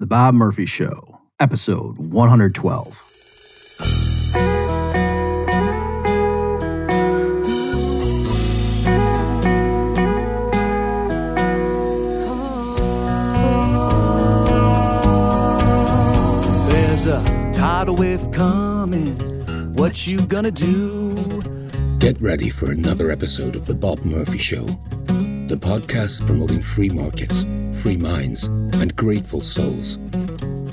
The Bob Murphy Show, episode 112. There's a tidal wave coming. What you gonna do? Get ready for another episode of The Bob Murphy Show, the podcast promoting free markets, free minds, and grateful souls.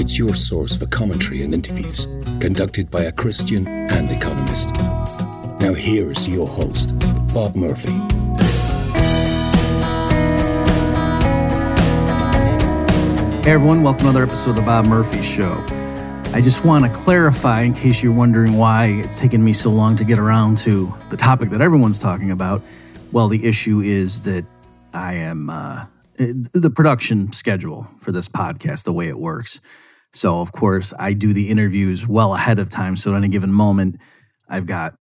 It's your source for commentary and interviews conducted by a Christian and economist. Now, here's your host, Bob Murphy. Hey everyone, welcome to another episode of The Bob Murphy Show. I just want to clarify, in case you're wondering why it's taken me so long to get around to the topic that everyone's talking about. Well, the issue is that I am uh, the production schedule for this podcast, the way it works. So, of course, I do the interviews well ahead of time. So, at any given moment, I've got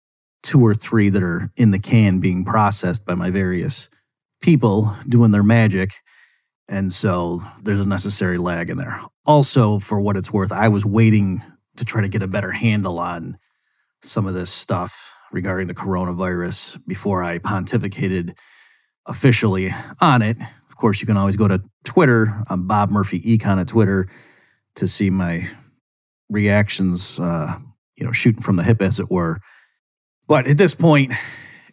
two or three that are in the can being processed by my various people doing their magic. And so there's a necessary lag in there. Also, for what it's worth, I was waiting to try to get a better handle on some of this stuff regarding the coronavirus before I pontificated officially on it. Of course, you can always go to Twitter. I'm Bob Murphy Econ at Twitter to see my reactions, uh, you know, shooting from the hip, as it were. But at this point,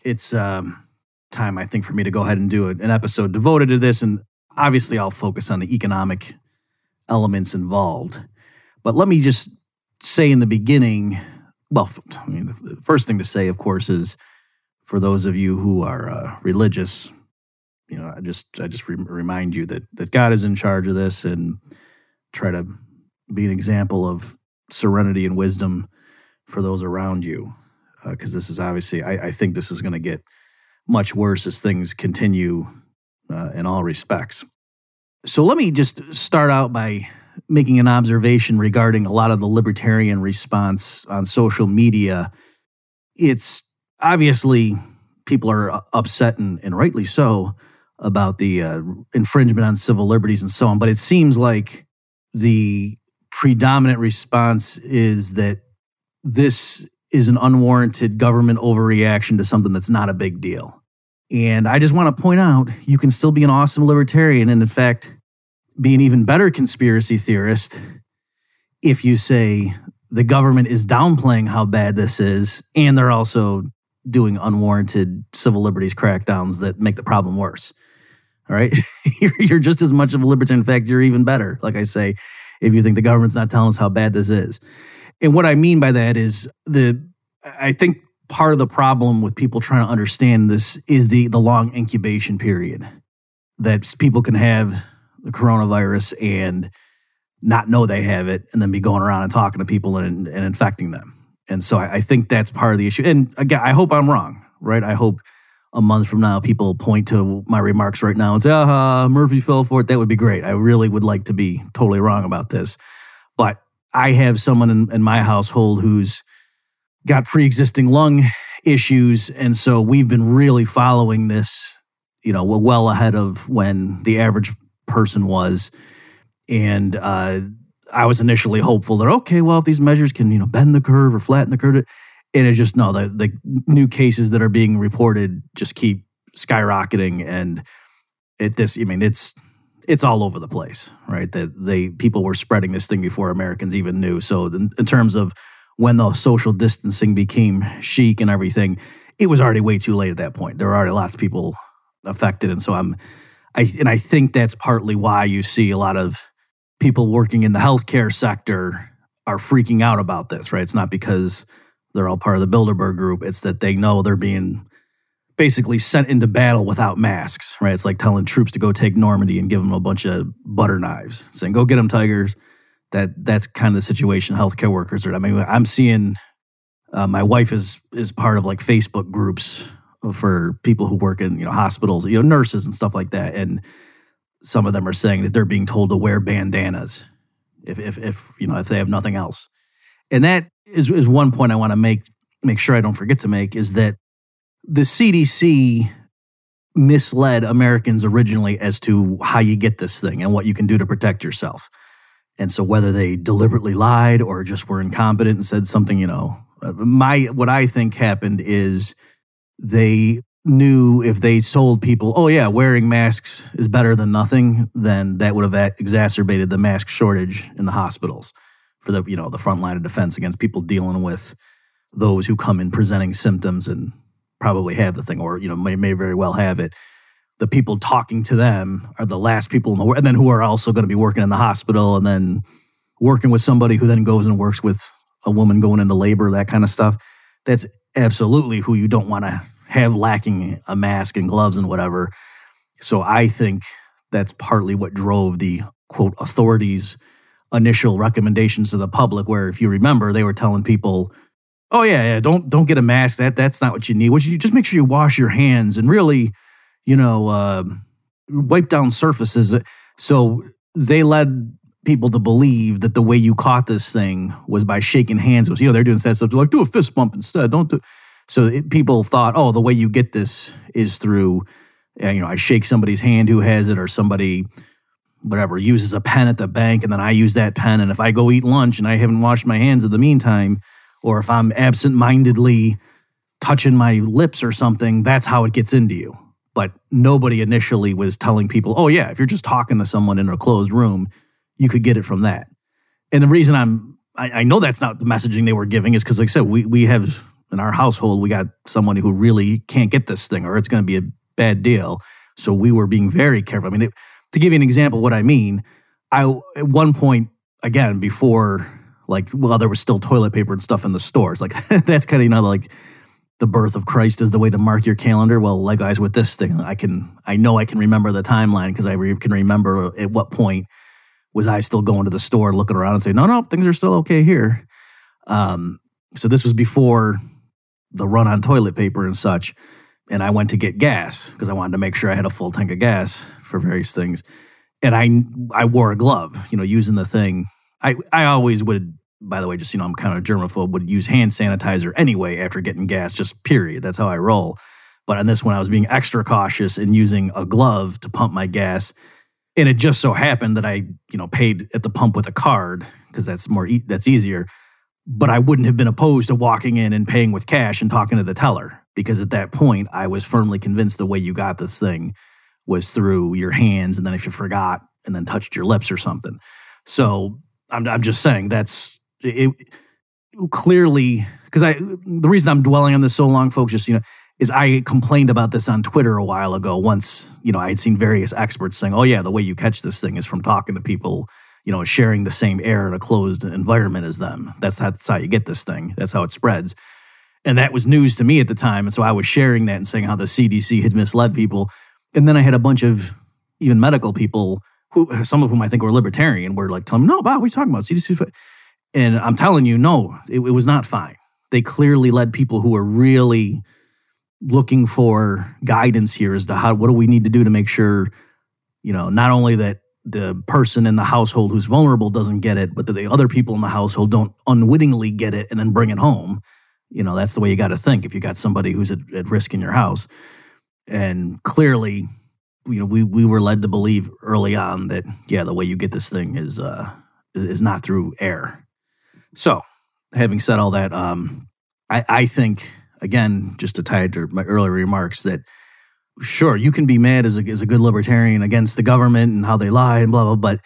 it's um, time, I think, for me to go ahead and do an episode devoted to this. And obviously, I'll focus on the economic elements involved. But let me just say in the beginning well, I mean, the first thing to say, of course, is for those of you who are uh, religious, you know, I just I just re- remind you that that God is in charge of this, and try to be an example of serenity and wisdom for those around you, because uh, this is obviously I, I think this is going to get much worse as things continue uh, in all respects. So let me just start out by making an observation regarding a lot of the libertarian response on social media. It's obviously people are upset and, and rightly so about the uh, infringement on civil liberties and so on. But it seems like the predominant response is that this is an unwarranted government overreaction to something that's not a big deal. And I just want to point out you can still be an awesome libertarian. And in fact, be an even better conspiracy theorist if you say the government is downplaying how bad this is and they're also doing unwarranted civil liberties crackdowns that make the problem worse. All right. you're just as much of a libertarian. In fact, you're even better, like I say, if you think the government's not telling us how bad this is. And what I mean by that is the, I think part of the problem with people trying to understand this is the the long incubation period that people can have the coronavirus and not know they have it and then be going around and talking to people and, and infecting them. And so I, I, think that's part of the issue. And again, I hope I'm wrong, right? I hope a month from now people point to my remarks right now and say, aha, Murphy fell for it. That would be great. I really would like to be totally wrong about this. But I have someone in, in my household who's got pre existing lung issues. And so we've been really following this, you know, well ahead of when the average person was. And uh, I was initially hopeful that, okay, well, if these measures can, you know, bend the curve or flatten the curve, and it's just no, the, the new cases that are being reported just keep skyrocketing. And it this, I mean, it's it's all over the place, right? That they people were spreading this thing before Americans even knew. So in, in terms of when the social distancing became chic and everything, it was already way too late at that point. There were already lots of people affected, and so I'm I, and I think that's partly why you see a lot of people working in the healthcare sector are freaking out about this, right? It's not because they're all part of the Bilderberg group. It's that they know they're being basically sent into battle without masks, right? It's like telling troops to go take Normandy and give them a bunch of butter knives, saying, go get them, Tigers. That That's kind of the situation healthcare workers are. I mean, I'm seeing uh, my wife is is part of like Facebook groups for people who work in you know hospitals, you know nurses and stuff like that, and some of them are saying that they're being told to wear bandanas if if, if you know if they have nothing else, and that is is one point I want to make make sure I don't forget to make is that the CDC misled Americans originally as to how you get this thing and what you can do to protect yourself. And so whether they deliberately lied or just were incompetent and said something, you know, uh, my what I think happened is they knew if they told people, "Oh yeah, wearing masks is better than nothing," then that would have exacerbated the mask shortage in the hospitals for the you know the front line of defense against people dealing with those who come in presenting symptoms and probably have the thing or you know may, may very well have it. The people talking to them are the last people in the world and then who are also going to be working in the hospital and then working with somebody who then goes and works with a woman going into labor that kind of stuff. That's absolutely who you don't want to have lacking a mask and gloves and whatever. So i think that's partly what drove the quote authorities initial recommendations to the public where if you remember they were telling people oh yeah, yeah don't don't get a mask. That that's not what you need. What you just make sure you wash your hands and really you know uh, wipe down surfaces. So they led people to believe that the way you caught this thing was by shaking hands. Was you know they're doing that stuff. Like do a fist bump instead. Don't do so it, people thought oh the way you get this is through you know i shake somebody's hand who has it or somebody whatever uses a pen at the bank and then I use that pen and if I go eat lunch and I haven't washed my hands in the meantime or if I'm absent-mindedly touching my lips or something that's how it gets into you. But nobody initially was telling people oh yeah if you're just talking to someone in a closed room you could get it from that. And the reason I'm I, I know that's not the messaging they were giving is because like I said we we have in our household we got someone who really can't get this thing or it's going to be a bad deal. So we were being very careful. I mean it, to give you an example, what I mean, I at one point again before like well there was still toilet paper and stuff in the stores like that's kind of you know like the birth of Christ is the way to mark your calendar. Well, likewise with this thing, I can I know I can remember the timeline because I re- can remember at what point was I still going to the store looking around and say no no things are still okay here. Um, so this was before the run on toilet paper and such, and I went to get gas because I wanted to make sure I had a full tank of gas for various things. And I I wore a glove, you know, using the thing. I I always would by the way, just you know, I'm kind of germaphobe, would use hand sanitizer anyway after getting gas, just period. That's how I roll. But on this one, I was being extra cautious and using a glove to pump my gas. And it just so happened that I, you know, paid at the pump with a card because that's more e- that's easier. But I wouldn't have been opposed to walking in and paying with cash and talking to the teller because at that point I was firmly convinced the way you got this thing was through your hands, and then if you forgot and then touched your lips or something. So I'm, I'm just saying that's it, clearly because I the reason I'm dwelling on this so long, folks, just you know, is I complained about this on Twitter a while ago. Once you know, I had seen various experts saying, "Oh yeah, the way you catch this thing is from talking to people." You know, sharing the same air in a closed environment as them. That's that's how you get this thing. That's how it spreads. And that was news to me at the time. And so I was sharing that and saying how the CDC had misled people. And then I had a bunch of even medical people who, some of whom I think were libertarian, were like telling me, no, Bob, what are you talking about? CDC. And I'm telling you, no, it, it was not fine. They clearly led people who were really looking for guidance here as to how, what do we need to do to make sure, you know, not only that the person in the household who's vulnerable doesn't get it, but that the other people in the household don't unwittingly get it and then bring it home. You know, that's the way you got to think if you got somebody who's at, at risk in your house. And clearly, you know, we we were led to believe early on that yeah, the way you get this thing is uh is not through air. So, having said all that, um, I, I think again, just to tie it to my earlier remarks, that sure you can be mad as a as a good libertarian against the government and how they lie and blah blah, but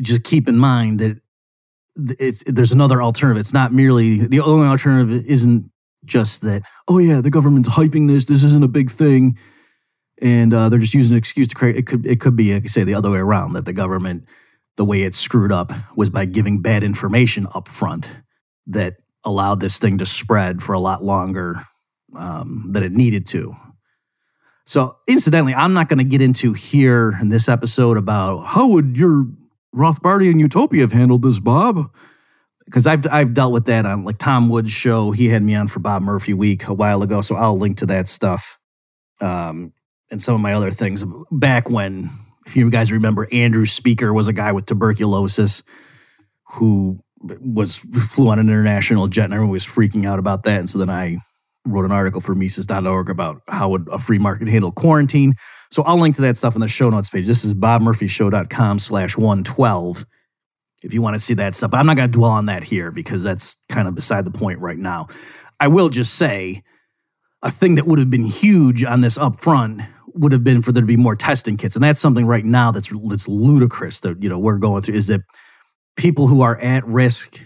just keep in mind that it's, there's another alternative. It's not merely the only alternative isn't just that, oh yeah, the government's hyping this. This isn't a big thing, and uh, they're just using an excuse to create. It could it could be, like say, the other way around. That the government, the way it screwed up, was by giving bad information up front that allowed this thing to spread for a lot longer um, than it needed to. So, incidentally, I'm not going to get into here in this episode about how would your Rothbardian utopia have handled this, Bob because I've I've dealt with that on like Tom Woods' show. He had me on for Bob Murphy Week a while ago, so I'll link to that stuff. Um, and some of my other things back when, if you guys remember, Andrew Speaker was a guy with tuberculosis who was flew on an international jet, and everyone was freaking out about that. And so then I wrote an article for Mises.org about how would a free market handle quarantine. So I'll link to that stuff in the show notes page. This is bobmurphyshow.com slash 112 if you want to see that stuff. But I'm not going to dwell on that here because that's kind of beside the point right now. I will just say a thing that would have been huge on this up front would have been for there to be more testing kits. And that's something right now that's that's ludicrous that you know we're going through is that people who are at risk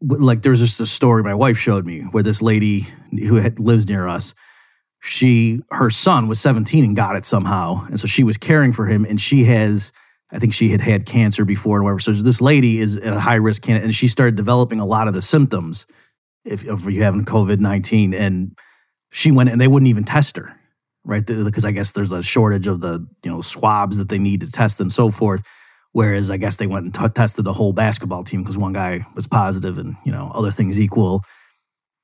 like there's just a story my wife showed me where this lady who had, lives near us she her son was 17 and got it somehow. And so she was caring for him and she has i think she had had cancer before and whatever. So this lady is a high risk candidate and she started developing a lot of the symptoms if, if you having covid-19 and she went and they wouldn't even test her right? Because i guess there's a shortage of the you know swabs that they need to test and so forth. Whereas I guess they went and t- tested the whole basketball team because one guy was positive, and you know, other things equal,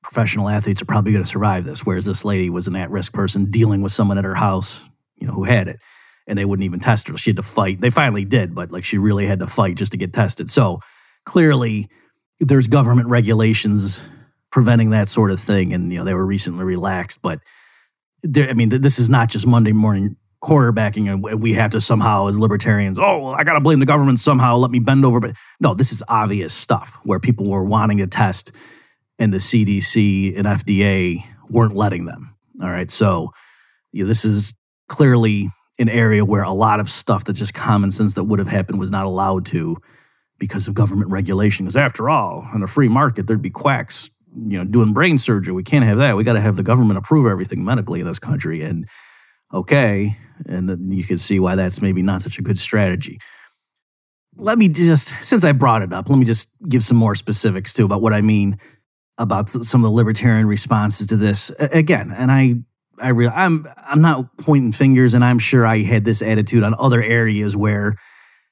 professional athletes are probably going to survive this. Whereas this lady was an at-risk person dealing with someone at her house, you know, who had it, and they wouldn't even test her. She had to fight. They finally did, but like she really had to fight just to get tested. So clearly, there's government regulations preventing that sort of thing, and you know, they were recently relaxed, but. There, I mean, this is not just Monday morning quarterbacking and we have to somehow as libertarians oh well, i gotta blame the government somehow let me bend over but no this is obvious stuff where people were wanting to test and the cdc and fda weren't letting them. All right so this is clearly an area where a lot of stuff that just common sense that would have happened was not allowed to because of government regulation. Because after all in a free market there'd be quacks you know doing brain surgery. We can't have that. We got to have the government approve everything medically in this country. And okay and then you can see why that's maybe not such a good strategy. Let me just, since I brought it up, let me just give some more specifics too about what I mean about some of the libertarian responses to this. Again, and I, I real, I'm, I'm not pointing fingers, and I'm sure I had this attitude on other areas where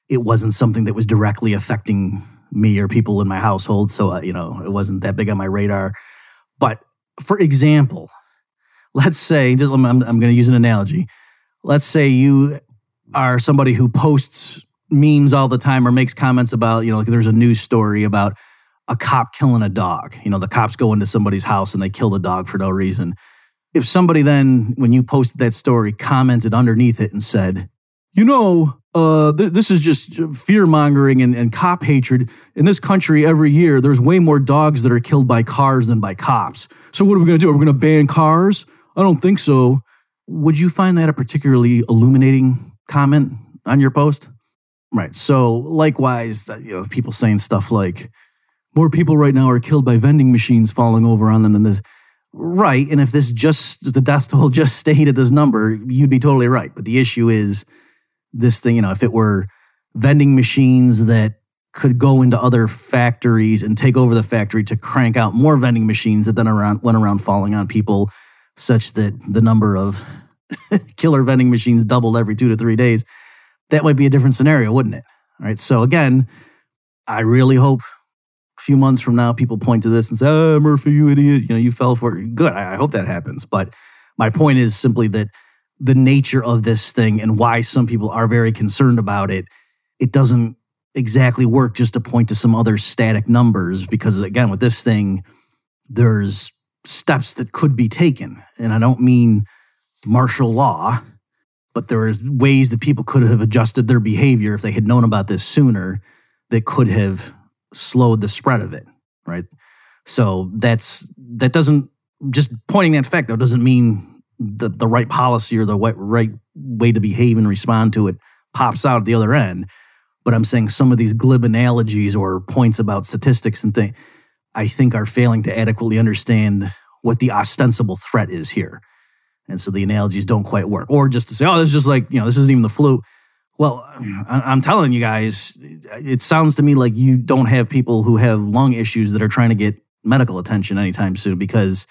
it wasn't something that was directly affecting me or people in my household. So, uh, you know, it wasn't that big on my radar. But for example, let's say, just, I'm, I'm going to use an analogy let's say you are somebody who posts memes all the time or makes comments about, you know, like there's a news story about a cop killing a dog. You know, the cops go into somebody's house and they kill the dog for no reason. If somebody then, when you posted that story, commented underneath it and said, you know, uh, th- this is just fear mongering and, and cop hatred. In this country, every year, there's way more dogs that are killed by cars than by cops. So, what are we going to do? Are we going to ban cars? I don't think so. Would you find that a particularly illuminating comment on your post? Right. So, likewise, you know, people saying stuff like, more people right now are killed by vending machines falling over on them than this. Right. And if this just, the death toll just stayed at this number, you'd be totally right. But the issue is this thing, you know, if it were vending machines that could go into other factories and take over the factory to crank out more vending machines that then around went around falling on people such that the number of killer vending machines doubled every two to three days, that might be a different scenario, wouldn't it? All right. So again, I really hope few months from now people point to this and say, "Oh, Murphy, you idiot! You know, you fell for it." Good. I, I hope that happens. But my point is simply that the nature of this thing and why some people are very concerned about it, it doesn't exactly work just to point to some other static numbers because again, with this thing, there's steps that could be taken. And I don't mean martial law, but there are ways that people could have adjusted their behavior if they had known about this sooner that could have slowed the spread of it, right? So that's that doesn't just pointing that fact though doesn't mean the the right policy or the right, right way to behave and respond to it pops out at the other end. But I'm saying some of these glib analogies or points about statistics and things I think are failing to adequately understand what the ostensible threat is here. And so the analogies don't quite work. Or just to say, oh, this is just like, you know, this isn't even the flu. Well, I'm telling you guys, it sounds to me like you don't have people who have lung issues that are trying to get medical attention anytime soon because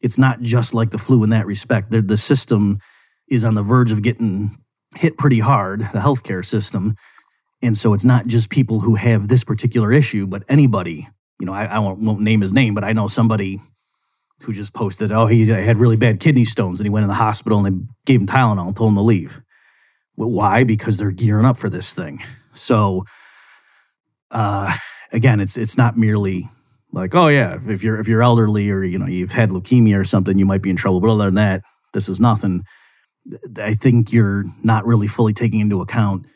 it's not just like the flu in that respect. The system is on the verge of getting hit pretty hard, the healthcare system. And so it's not just people who have this particular issue, but anybody you know, I, I won't, won't name his name, but I know somebody who just posted, oh, he had really bad kidney stones and he went in the hospital and they gave him Tylenol and told him to leave. Why? Because they're gearing up for this thing. So, uh, again, it's it's not merely like, oh yeah, if you're if you're elderly or you know you've had leukemia or something, you might be in trouble. But other than that, this is nothing. I think you're not really fully taking into account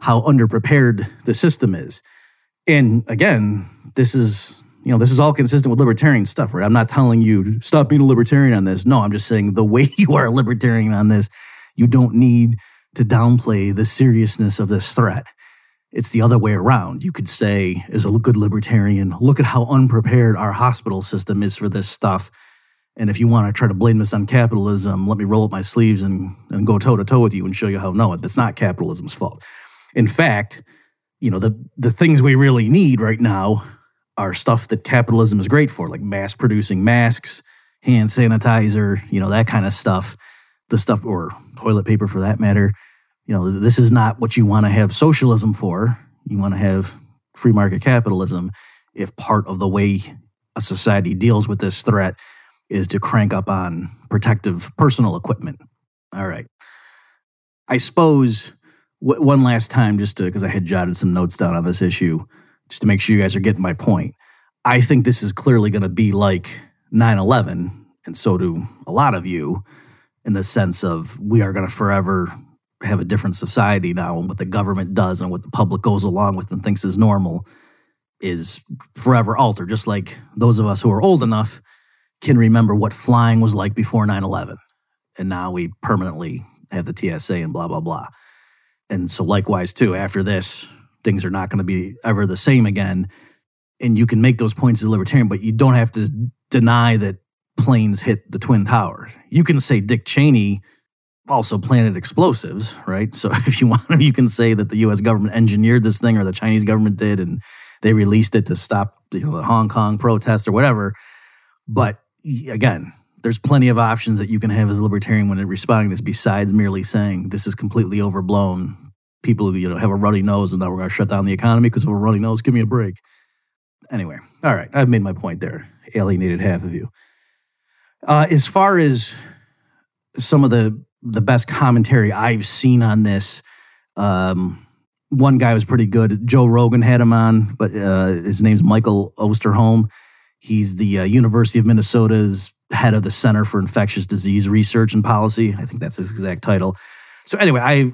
how underprepared the system is And again, this is you know this is all consistent with libertarian stuff, right? I'm not telling you stop being a libertarian on this. No, I'm just saying the way you are a libertarian on this, you don't need to downplay the seriousness of this threat. It's the other way around. You could say, as a good libertarian, look at how unprepared our hospital system is for this stuff. And if you want to try to blame this on capitalism, let me roll up my sleeves and, and go toe to toe with you and show you how no, that's not capitalism's fault. In fact, you know, the the things we really need right now are stuff that capitalism is great for, like mass producing masks, hand sanitizer, you know, that kind of stuff. The stuff or toilet paper for that matter. You know, this is not what you want to have socialism for. You want to have free market capitalism if part of the way a society deals with this threat is to crank up on protective personal equipment. All right. I suppose w- one last time, just because I had jotted some notes down on this issue, just to make sure you guys are getting my point. I think this is clearly going to be like 9 11, and so do a lot of you, in the sense of we are going to forever have a different society now, and what the government does and what the public goes along with and thinks is normal is forever altered. Just like those of us who are old enough can remember what flying was like before 9 11. And now we permanently have the TSA and blah, blah, blah. And so, likewise, too, after this, things are not going to be ever the same again. And you can make those points as a libertarian, but you don't have to deny that planes hit the Twin Towers. You can say Dick Cheney also planted explosives, right? So if you want, you can say that the U.S. government engineered this thing or the Chinese government did, and they released it to stop you know, the Hong Kong protest or whatever. But again, there's plenty of options that you can have as a libertarian when responding to this besides merely saying this is completely overblown. People you know have a runny nose and now we're going to shut down the economy because of a runny nose. Give me a break. Anyway, all right, I've made my point there. Alienated half of you. Uh, as far as some of the the best commentary I've seen on this, um, one guy was pretty good. Joe Rogan had him on, but uh, his name's Michael Osterholm. He's the uh, University of Minnesota's head of the Center for Infectious Disease Research and Policy. I think that's his exact title. So anyway, I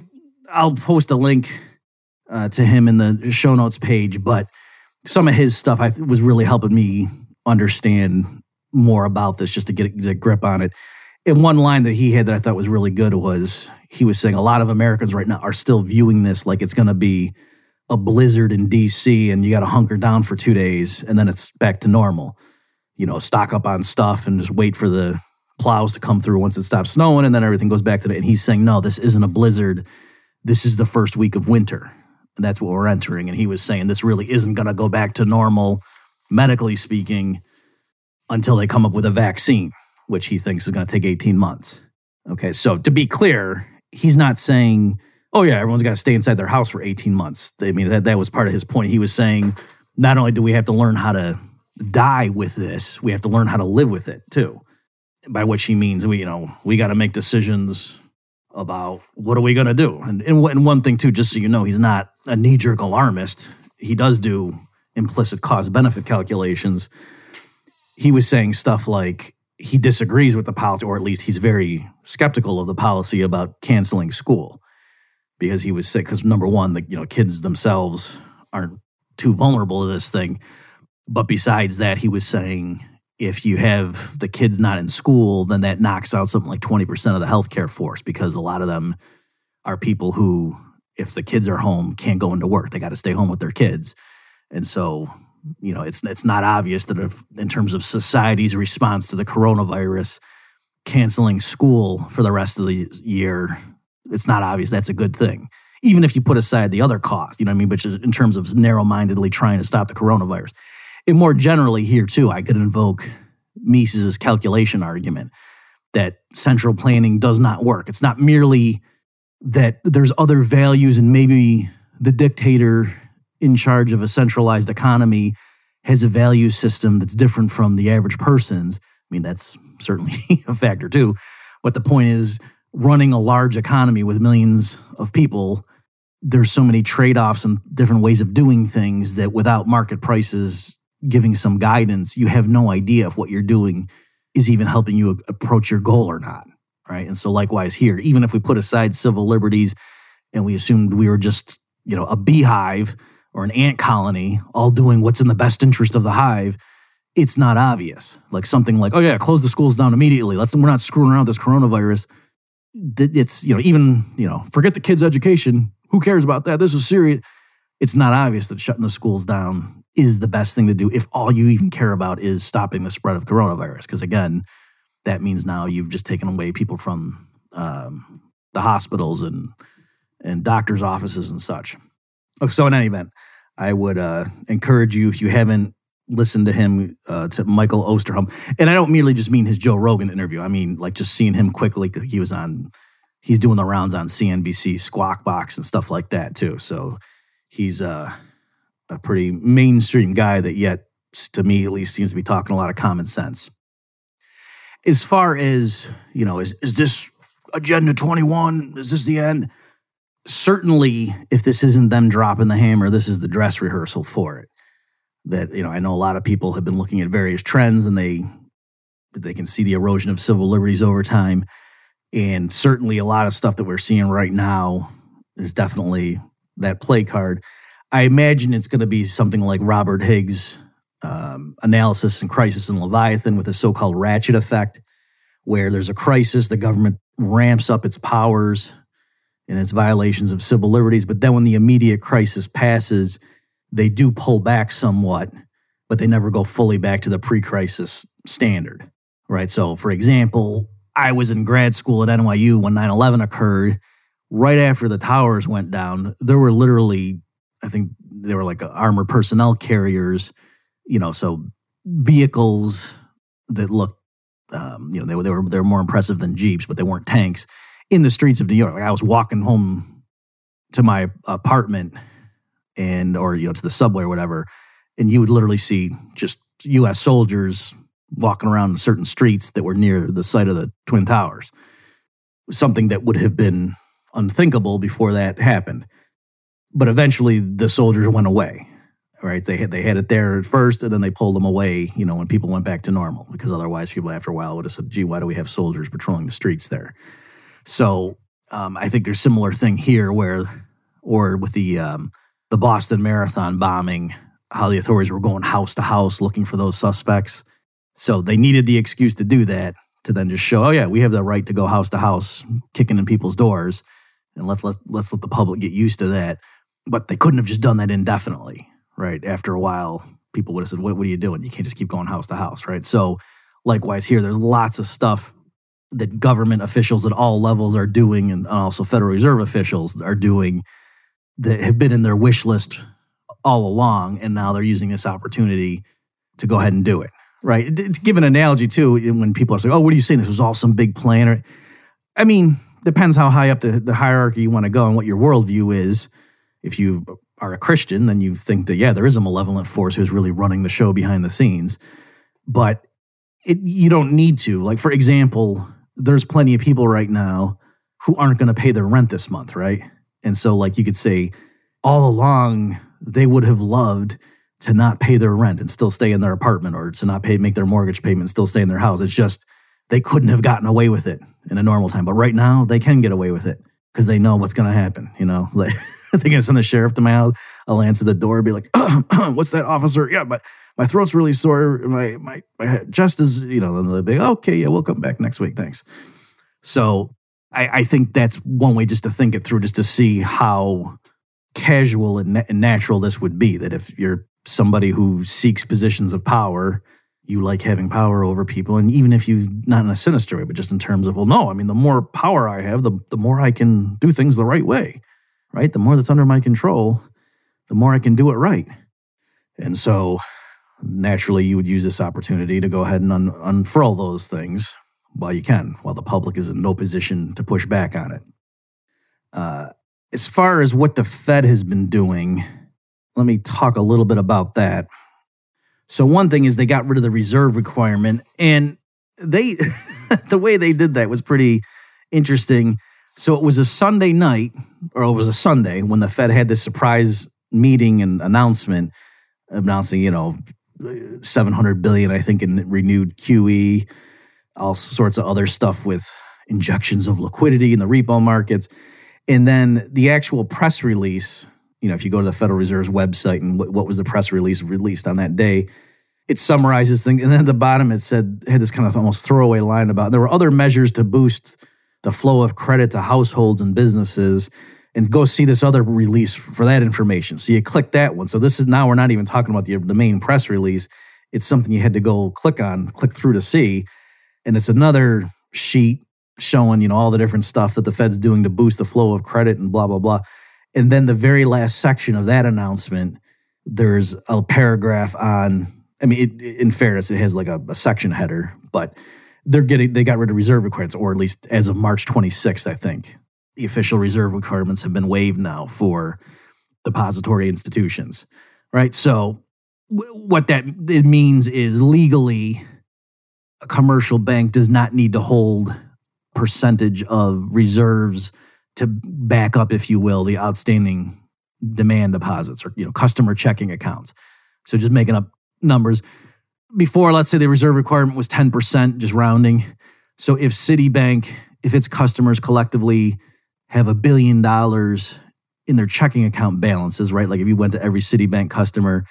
I'll post a link uh, to him in the show notes page. But some of his stuff I was really helping me understand more about this, just to get, get a grip on it. And one line that he had that I thought was really good was he was saying a lot of Americans right now are still viewing this like it's going to be a blizzard in DC and you got to hunker down for two days and then it's back to normal. You know, stock up on stuff and just wait for the plows to come through once it stops snowing and then everything goes back to the. And he's saying, no, this isn't a blizzard. This is the first week of winter. And that's what we're entering. And he was saying this really isn't going to go back to normal, medically speaking, until they come up with a vaccine, which he thinks is going to take 18 months. Okay. So to be clear, he's not saying oh yeah, everyone's got to stay inside their house for 18 months. I mean, that, that was part of his point. He was saying not only do we have to learn how to die with this, we have to learn how to live with it too. By which he means we, you know, we got to make decisions about what are we going to do. And, and, and one thing too, just so you know, he's not a knee jerk alarmist. He does do implicit cost benefit calculations. He was saying stuff like he disagrees with the policy, or at least he's very skeptical of the policy about canceling school because he was sick. Because number one, the you know kids themselves aren't too vulnerable to this thing. But besides that, he was saying if you have the kids not in school, then that knocks out something like 20% of the healthcare force because a lot of them are people who, if the kids are home, can't go into work. They got to stay home with their kids. And so, you know, it's it's not obvious that if, in terms of society's response to the coronavirus, canceling school for the rest of the year it's not obvious that's a good thing. Even if you put aside the other cost, you know what I mean, is in terms of narrow mindedly trying to stop the coronavirus. And more generally, here too, I could invoke Mises's calculation argument that central planning does not work. It's not merely that there's other values and maybe the dictator in charge of a centralized economy has a value system that's different from the average person's. I mean, that's certainly a factor too. But the point is, running a large economy with millions of people, there's so many trade offs and different ways of doing things that without market prices giving some guidance, you have no idea if what you're doing is even helping you approach your goal or not. Right. And so, likewise, here, even if we put aside civil liberties and we assumed we were just, you know, a beehive or an ant colony all doing what's in the best interest of the hive, it's not obvious. Like something like, oh yeah, close the schools down immediately. Let's we're not screwing around with this coronavirus. It's you know even you know forget the kids' education. Who cares about that? This is serious. It's not obvious that shutting the schools down is the best thing to do if all you even care about is stopping the spread of coronavirus. Because again, that means now you've just taken away people from um, the hospitals and and doctors' offices and such. So in any event, I would uh, encourage you if you haven't listened to him uh, to Michael Osterholm, and I don't merely just mean his Joe Rogan interview. I mean like just seeing him quickly. He was on, he's doing the rounds on CNBC, Squawk Box, and stuff like that too. So he's uh, a pretty mainstream guy that yet, to me at least, seems to be talking a lot of common sense. As far as you know, is is this Agenda Twenty One? Is this the end? Certainly if this isn't them dropping the hammer, this is the dress rehearsal for it. That, you know, I know a lot of people have been looking at various trends and they they can see the erosion of civil liberties over time. And certainly a lot of stuff that we're seeing right now is definitely that play card. I imagine it's going to be something like Robert Higgs' um, analysis and crisis in Leviathan with a so called ratchet effect, where there's a crisis, the government ramps up its powers and its violations of civil liberties. But then when the immediate crisis passes, they do pull back somewhat, but they never go fully back to the pre crisis standard, right? So, for example, I was in grad school at NYU when 9 11 occurred. Right after the towers went down, there were literally, I think they were like armored personnel carriers, you know, so vehicles that looked, um, you know, they they were they were more impressive than jeeps, but they weren't tanks in the streets of New York. Like I was walking home to my apartment and or you know to the subway or whatever, and you would literally see just U.S. soldiers walking around certain streets that were near the site of the twin towers. Something that would have been unthinkable before that happened. But eventually, the soldiers went away. Right? They had they had it there at first, and then they pulled them away. You know, when people went back to normal, because otherwise, people after a while would have said, "Gee, why do we have soldiers patrolling the streets there?" So um, I think there's similar thing here where, or with the um, the Boston Marathon bombing, how the authorities were going house to house looking for those suspects. So they needed the excuse to do that to then just show, oh yeah, we have the right to go house to house, kicking in people's doors, and let's let let's let the public get used to that. But they couldn't have just done that indefinitely, right? After a while, people would have said, "What, what are you doing? You can't just keep going house to house, right?" So likewise here, there's lots of stuff that government officials at all levels are doing, and also Federal Reserve officials are doing that have been in their wish list all along, and now they're using this opportunity to go ahead and do it. Right. To give an analogy too, when people are saying, "Oh, what are you saying? This was all some big plan?" Or, I mean, depends how high up the, the hierarchy you want to go and what your worldview is. If you are a Christian, then you think that yeah, there is a malevolent force who's really running the show behind the scenes. But it, you don't need to. Like for example, there's plenty of people right now who aren't going to pay their rent this month, right? And so, like, you could say all along, they would have loved to not pay their rent and still stay in their apartment or to not pay, make their mortgage payment and still stay in their house. It's just they couldn't have gotten away with it in a normal time. But right now, they can get away with it because they know what's going to happen. You know, like they're going to send the sheriff to my house. I'll answer the door, be like, "What's that, officer?" Yeah, but my throat's really sore. My my, my chest is, you know, they'll be, okay, yeah, we'll come back next week. Thanks. So I, I think that's one way just to think it through, just to see how casual and, na- and natural this would be. That if you're somebody who seeks positions of power, you like having power over people. And even if you, not in a sinister way, but just in terms of, well, no, I mean, the more power I have, the, the more I can do things the right way, right? The more that's under my control, the more I can do it right. And so naturally you would use this opportunity to go ahead and un- unfurl those things while you can, while the public is in no position to push back on it. Uh, as far as what the Fed has been doing, let me talk a little bit about that. So, one thing is they got rid of the reserve requirement, and they, the way they did that was pretty interesting. So, it was a Sunday night, or it was a Sunday when the Fed had this surprise meeting and announcement announcing, you know, 700 billion, I think, in renewed QE, all sorts of other stuff with injections of liquidity in the repo markets. And then the actual press release you know, if you go to the Federal Reserve's website and what, what was the press release released on that day, it summarizes things. And then at the bottom, it said, had this kind of almost throwaway line about there were other measures to boost the flow of credit to households and businesses. And go see this other release for that information. So you click that one. So this is now we're not even talking about the, the main press release. It's something you had to go click on, click through to see. And it's another sheet showing, you know, all the different stuff that the Fed's doing to boost the flow of credit and blah, blah, blah. And then the very last section of that announcement, there's a paragraph on, I mean, it, in fairness, it has like a, a section header, but they're getting, they got rid of reserve requirements, or at least as of March 26th, I think. The official reserve requirements have been waived now for depository institutions, right? So what that it means is legally a commercial bank does not need to hold percentage of reserves to back up, if you will, the outstanding demand deposits or you know customer checking accounts. So just making up numbers. Before, let's say the reserve requirement was 10%, just rounding. So if Citibank, if its customers collectively have a billion dollars in their checking account balances, right? Like if you went to every Citibank customer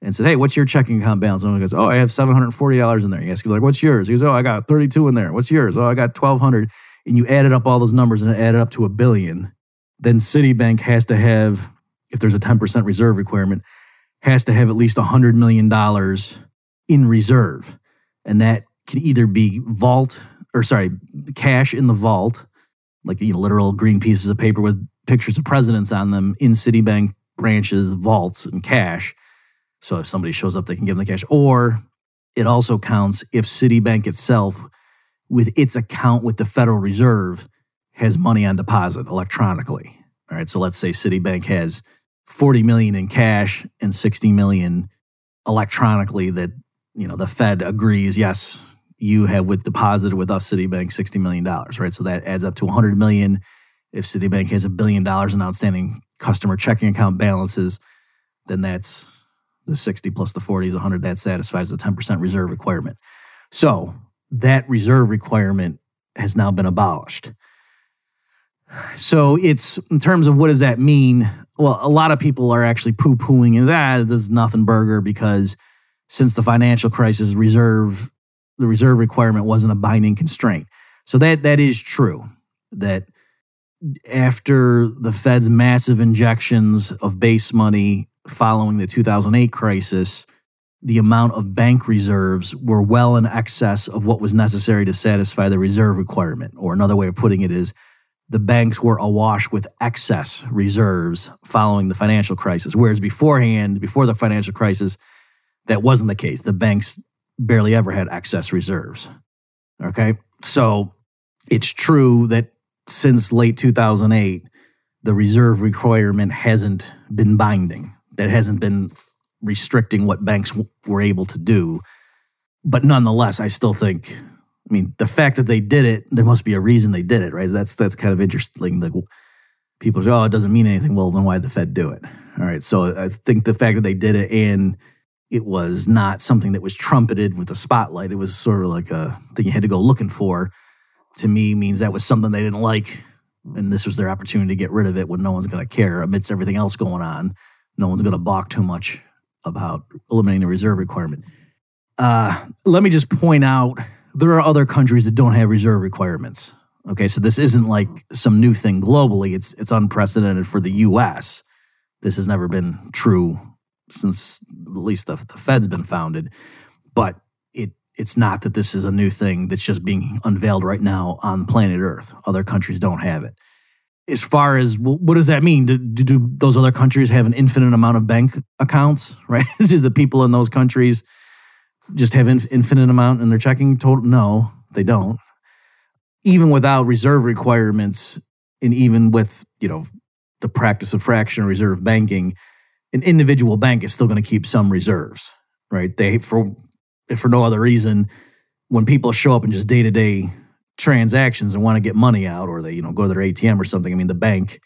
and said, Hey, what's your checking account balance? And one goes, Oh, I have $740 in there. You ask, like, What's yours? He goes, Oh, I got 32 in there. What's yours? Oh, I got 1200 And you added up all those numbers and it added up to a billion. Then Citibank has to have, if there's a 10% reserve requirement, has to have at least $100 million in reserve. And that can either be vault or sorry, cash in the vault, like you know, literal green pieces of paper with pictures of presidents on them in Citibank branches, vaults, and cash so if somebody shows up, they can give them the cash. Or it also counts if Citibank itself, with its account with the Federal Reserve, has money on deposit electronically. All right. So let's say Citibank has 40 million in cash and 60 million electronically that, you know, the Fed agrees, yes, you have with deposited with us Citibank 60 million dollars, right? So that adds up to 100 million. If Citibank has a billion dollars in outstanding customer checking account balances, then that's the 60 plus the 40 is 100 that satisfies the 10% reserve requirement so that reserve requirement has now been abolished so it's in terms of what does that mean well a lot of people are actually poo-pooing and ah this is nothing burger because since the financial crisis reserve the reserve requirement wasn't a binding constraint so that that is true that after the fed's massive injections of base money following the 2008 crisis, the amount of bank reserves were well in excess of what was necessary to satisfy the reserve requirement. Or another way of putting it is the banks were awash with excess reserves following the financial crisis. Whereas beforehand, before the financial crisis, that wasn't the case. The banks barely ever had excess reserves. Okay. So it's true that since late 2008, the reserve requirement hasn't been binding that hasn't been restricting what banks w- were able to do. But nonetheless, I still think, I mean, the fact that they did it, there must be a reason they did it, right? That's that's kind of interesting. Like people say, oh, it doesn't mean anything. Well, then why did the Fed do it? All right. So I think the fact that they did it and it was not something that was trumpeted with a spotlight. It was sort of like a thing you had to go looking for. To me, means that was something they didn't like, and this was their opportunity to get rid of it when no one's going to care amidst everything else going on no one's going to balk too much about eliminating the reserve requirement. Uh, let me just point out there are other countries that don't have reserve requirements. Okay, so this isn't like some new thing globally. It's it's unprecedented for the U.S. This has never been true since at least the, the Fed's been founded. But it it's not that this is a new thing that's just being unveiled right now on planet Earth. Other countries don't have it as far as what does that mean? Do, do, those other countries have an infinite amount of bank accounts? Right? Is the people in those countries just have an infinite amount in their checking total? No, they don't. Even without reserve requirements, and even with you know the practice of fractional reserve banking, an individual bank is still going to keep some reserves, right? They for for no other reason, when people show up and just day to day transactions and want to get money out or they you know go to their ATM or something I mean the bank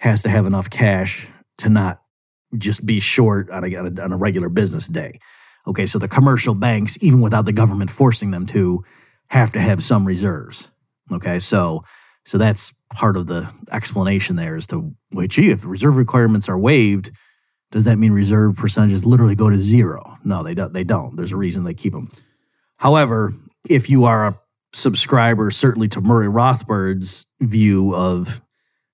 has to have enough cash to not just be short on a, on a regular business day okay so the commercial banks even without the government forcing them to have to have some reserves okay so So that's part of the explanation there as to, wait, gee, if reserve requirements are waived, does that mean reserve percentages literally go to zero? No, they don't. They don't. There's a reason they keep them. However, if you are a subscriber, certainly to Murray Rothbard's view of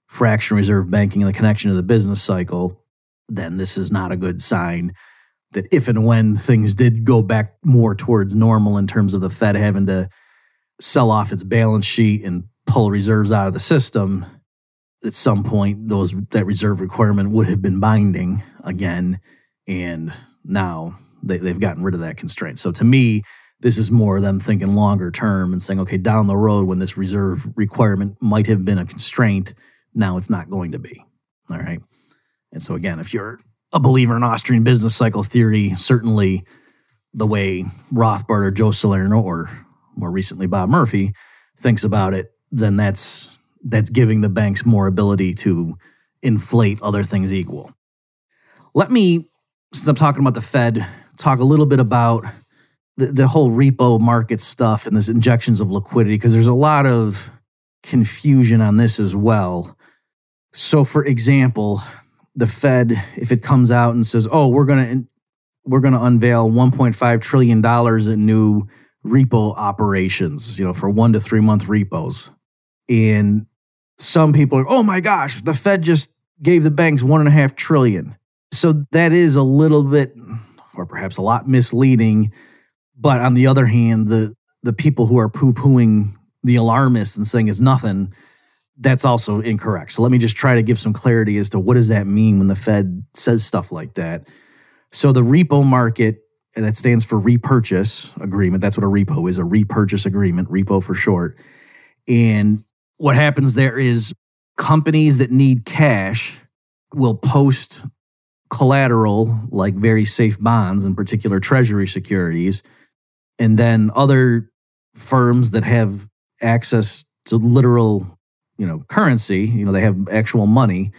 fraction reserve banking and the connection to the business cycle, then this is not a good sign that if and when things did go back more towards normal in terms of the Fed having to sell off its balance sheet and pull reserves out of the system, at some point those that reserve requirement would have been binding again. And now they, they've gotten rid of that constraint. So to me, this is more them thinking longer term and saying, okay, down the road when this reserve requirement might have been a constraint, now it's not going to be. All right. And so again, if you're a believer in Austrian business cycle theory, certainly the way Rothbard or Joe Salerno or more recently Bob Murphy thinks about it, then that's that's giving the banks more ability to inflate other things equal. Let me, since I'm talking about the Fed, talk a little bit about the, the whole repo market stuff and this injections of liquidity, because there's a lot of confusion on this as well. So, for example, the Fed, if it comes out and says, "Oh, we're going to we're going to unveil 1.5 trillion dollars in new repo operations, you know, for one to three month repos," and some people are, "Oh my gosh, the Fed just gave the banks one and a half trillion. So that is a little bit, or perhaps a lot, misleading. But on the other hand, the the people who are poo pooing the alarmists and saying it's nothing that's also incorrect. So let me just try to give some clarity as to what does that mean when the Fed says stuff like that. So the repo market, and that stands for repurchase agreement. That's what a repo is, a repurchase agreement, repo for short. And what happens there is companies that need cash will post collateral like very safe bonds, in particular treasury securities, and then other firms that have access to literal you know currency you know they have actual money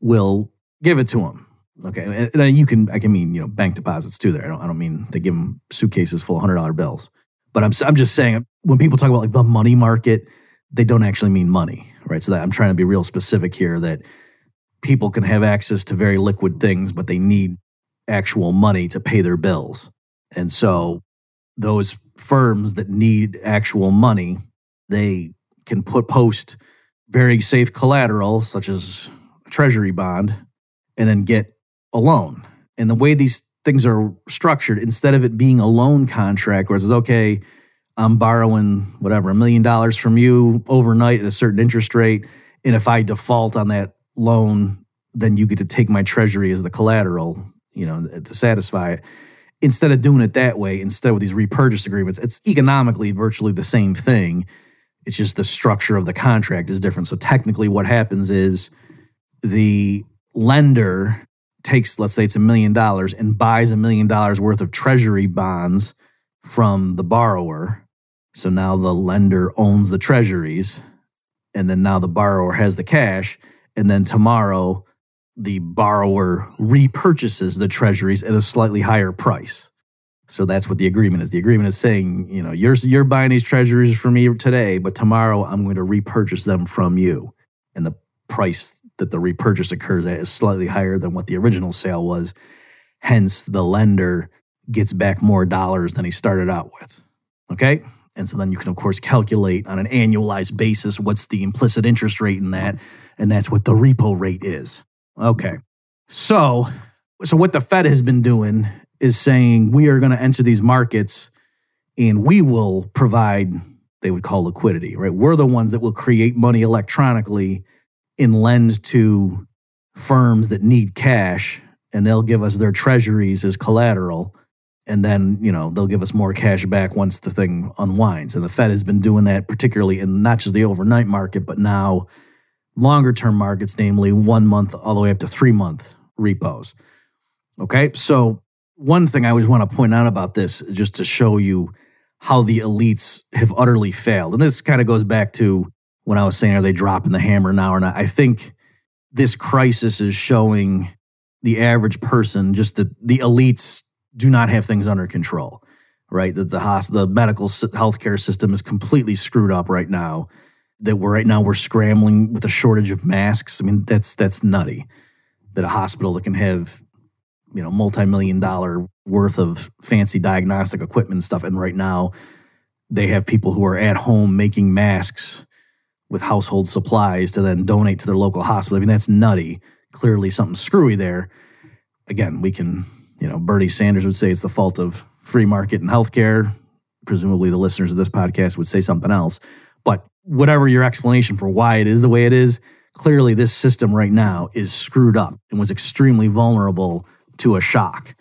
will give it to them okay. And, you can i can mean you know bank deposits too there. I don't, I don't mean they give them suitcases full of hundred dollar bills. But I'm, I'm just saying when people talk about like the money market they don't actually mean money right so that i'm trying to be real specific here that people can have access to very liquid things but they need actual money to pay their bills and so those firms that need actual money they can put post very safe collateral, such as a treasury bond, and then get a loan. And the way these things are structured, instead of it being a loan contract where it says, okay, I'm borrowing whatever, a million dollars from you overnight at a certain interest rate. And if I default on that loan, then you get to take my treasury as the collateral, you know, to satisfy it. Instead of doing it that way, instead with these repurchase agreements, it's economically virtually the same thing it's just the structure of the contract is different. So technically, what happens is the lender takes, let's say it's a million dollars, and buys a million dollars worth of treasury bonds from the borrower. So now the lender owns the treasuries, and then now the borrower has the cash. And then tomorrow, the borrower repurchases the treasuries at a slightly higher price. So that's what the agreement is. The agreement is saying, you know, you're you're buying these treasuries from me today, but tomorrow I'm going to repurchase them from you, and the price that the repurchase occurs at is slightly higher than what the original sale was. Hence, the lender gets back more dollars than he started out with. Okay, and so then you can of course calculate on an annualized basis what's the implicit interest rate in that, and that's what the repo rate is. Okay, so so what the Fed has been doing is saying we are going to enter these markets and we will provide they would call liquidity right? We're the ones that will create money electronically and lend to firms that need cash and they'll give us their treasuries as collateral and then you know they'll give us more cash back once the thing unwinds and the fed has been doing that particularly in not just the overnight market but now longer term markets namely one month all the way up to three month repos okay so one thing I always want to point out about this, just to show you how the elites have utterly failed. And this kind of goes back to when I was saying, are they dropping the hammer now or not? I think this crisis is showing the average person just that the elites do not have things under control, right? That the hospital, the medical healthcare system is completely screwed up right now. that we're right now we're scrambling with a shortage of masks. I mean, that's that's nutty. That a hospital that can have, you know, multi-million dollar worth of fancy diagnostic equipment and stuff, and right now they have people who are at home making masks with household supplies to then donate to their local hospital. I mean, that's nutty. Clearly something screwy there. Again, we can, you know, Bernie Sanders would say it's the fault of free market and healthcare. Presumably the listeners of this podcast would say something else. But whatever your explanation for why it is the way it is, clearly this system right now is screwed up and was extremely vulnerable to a shock.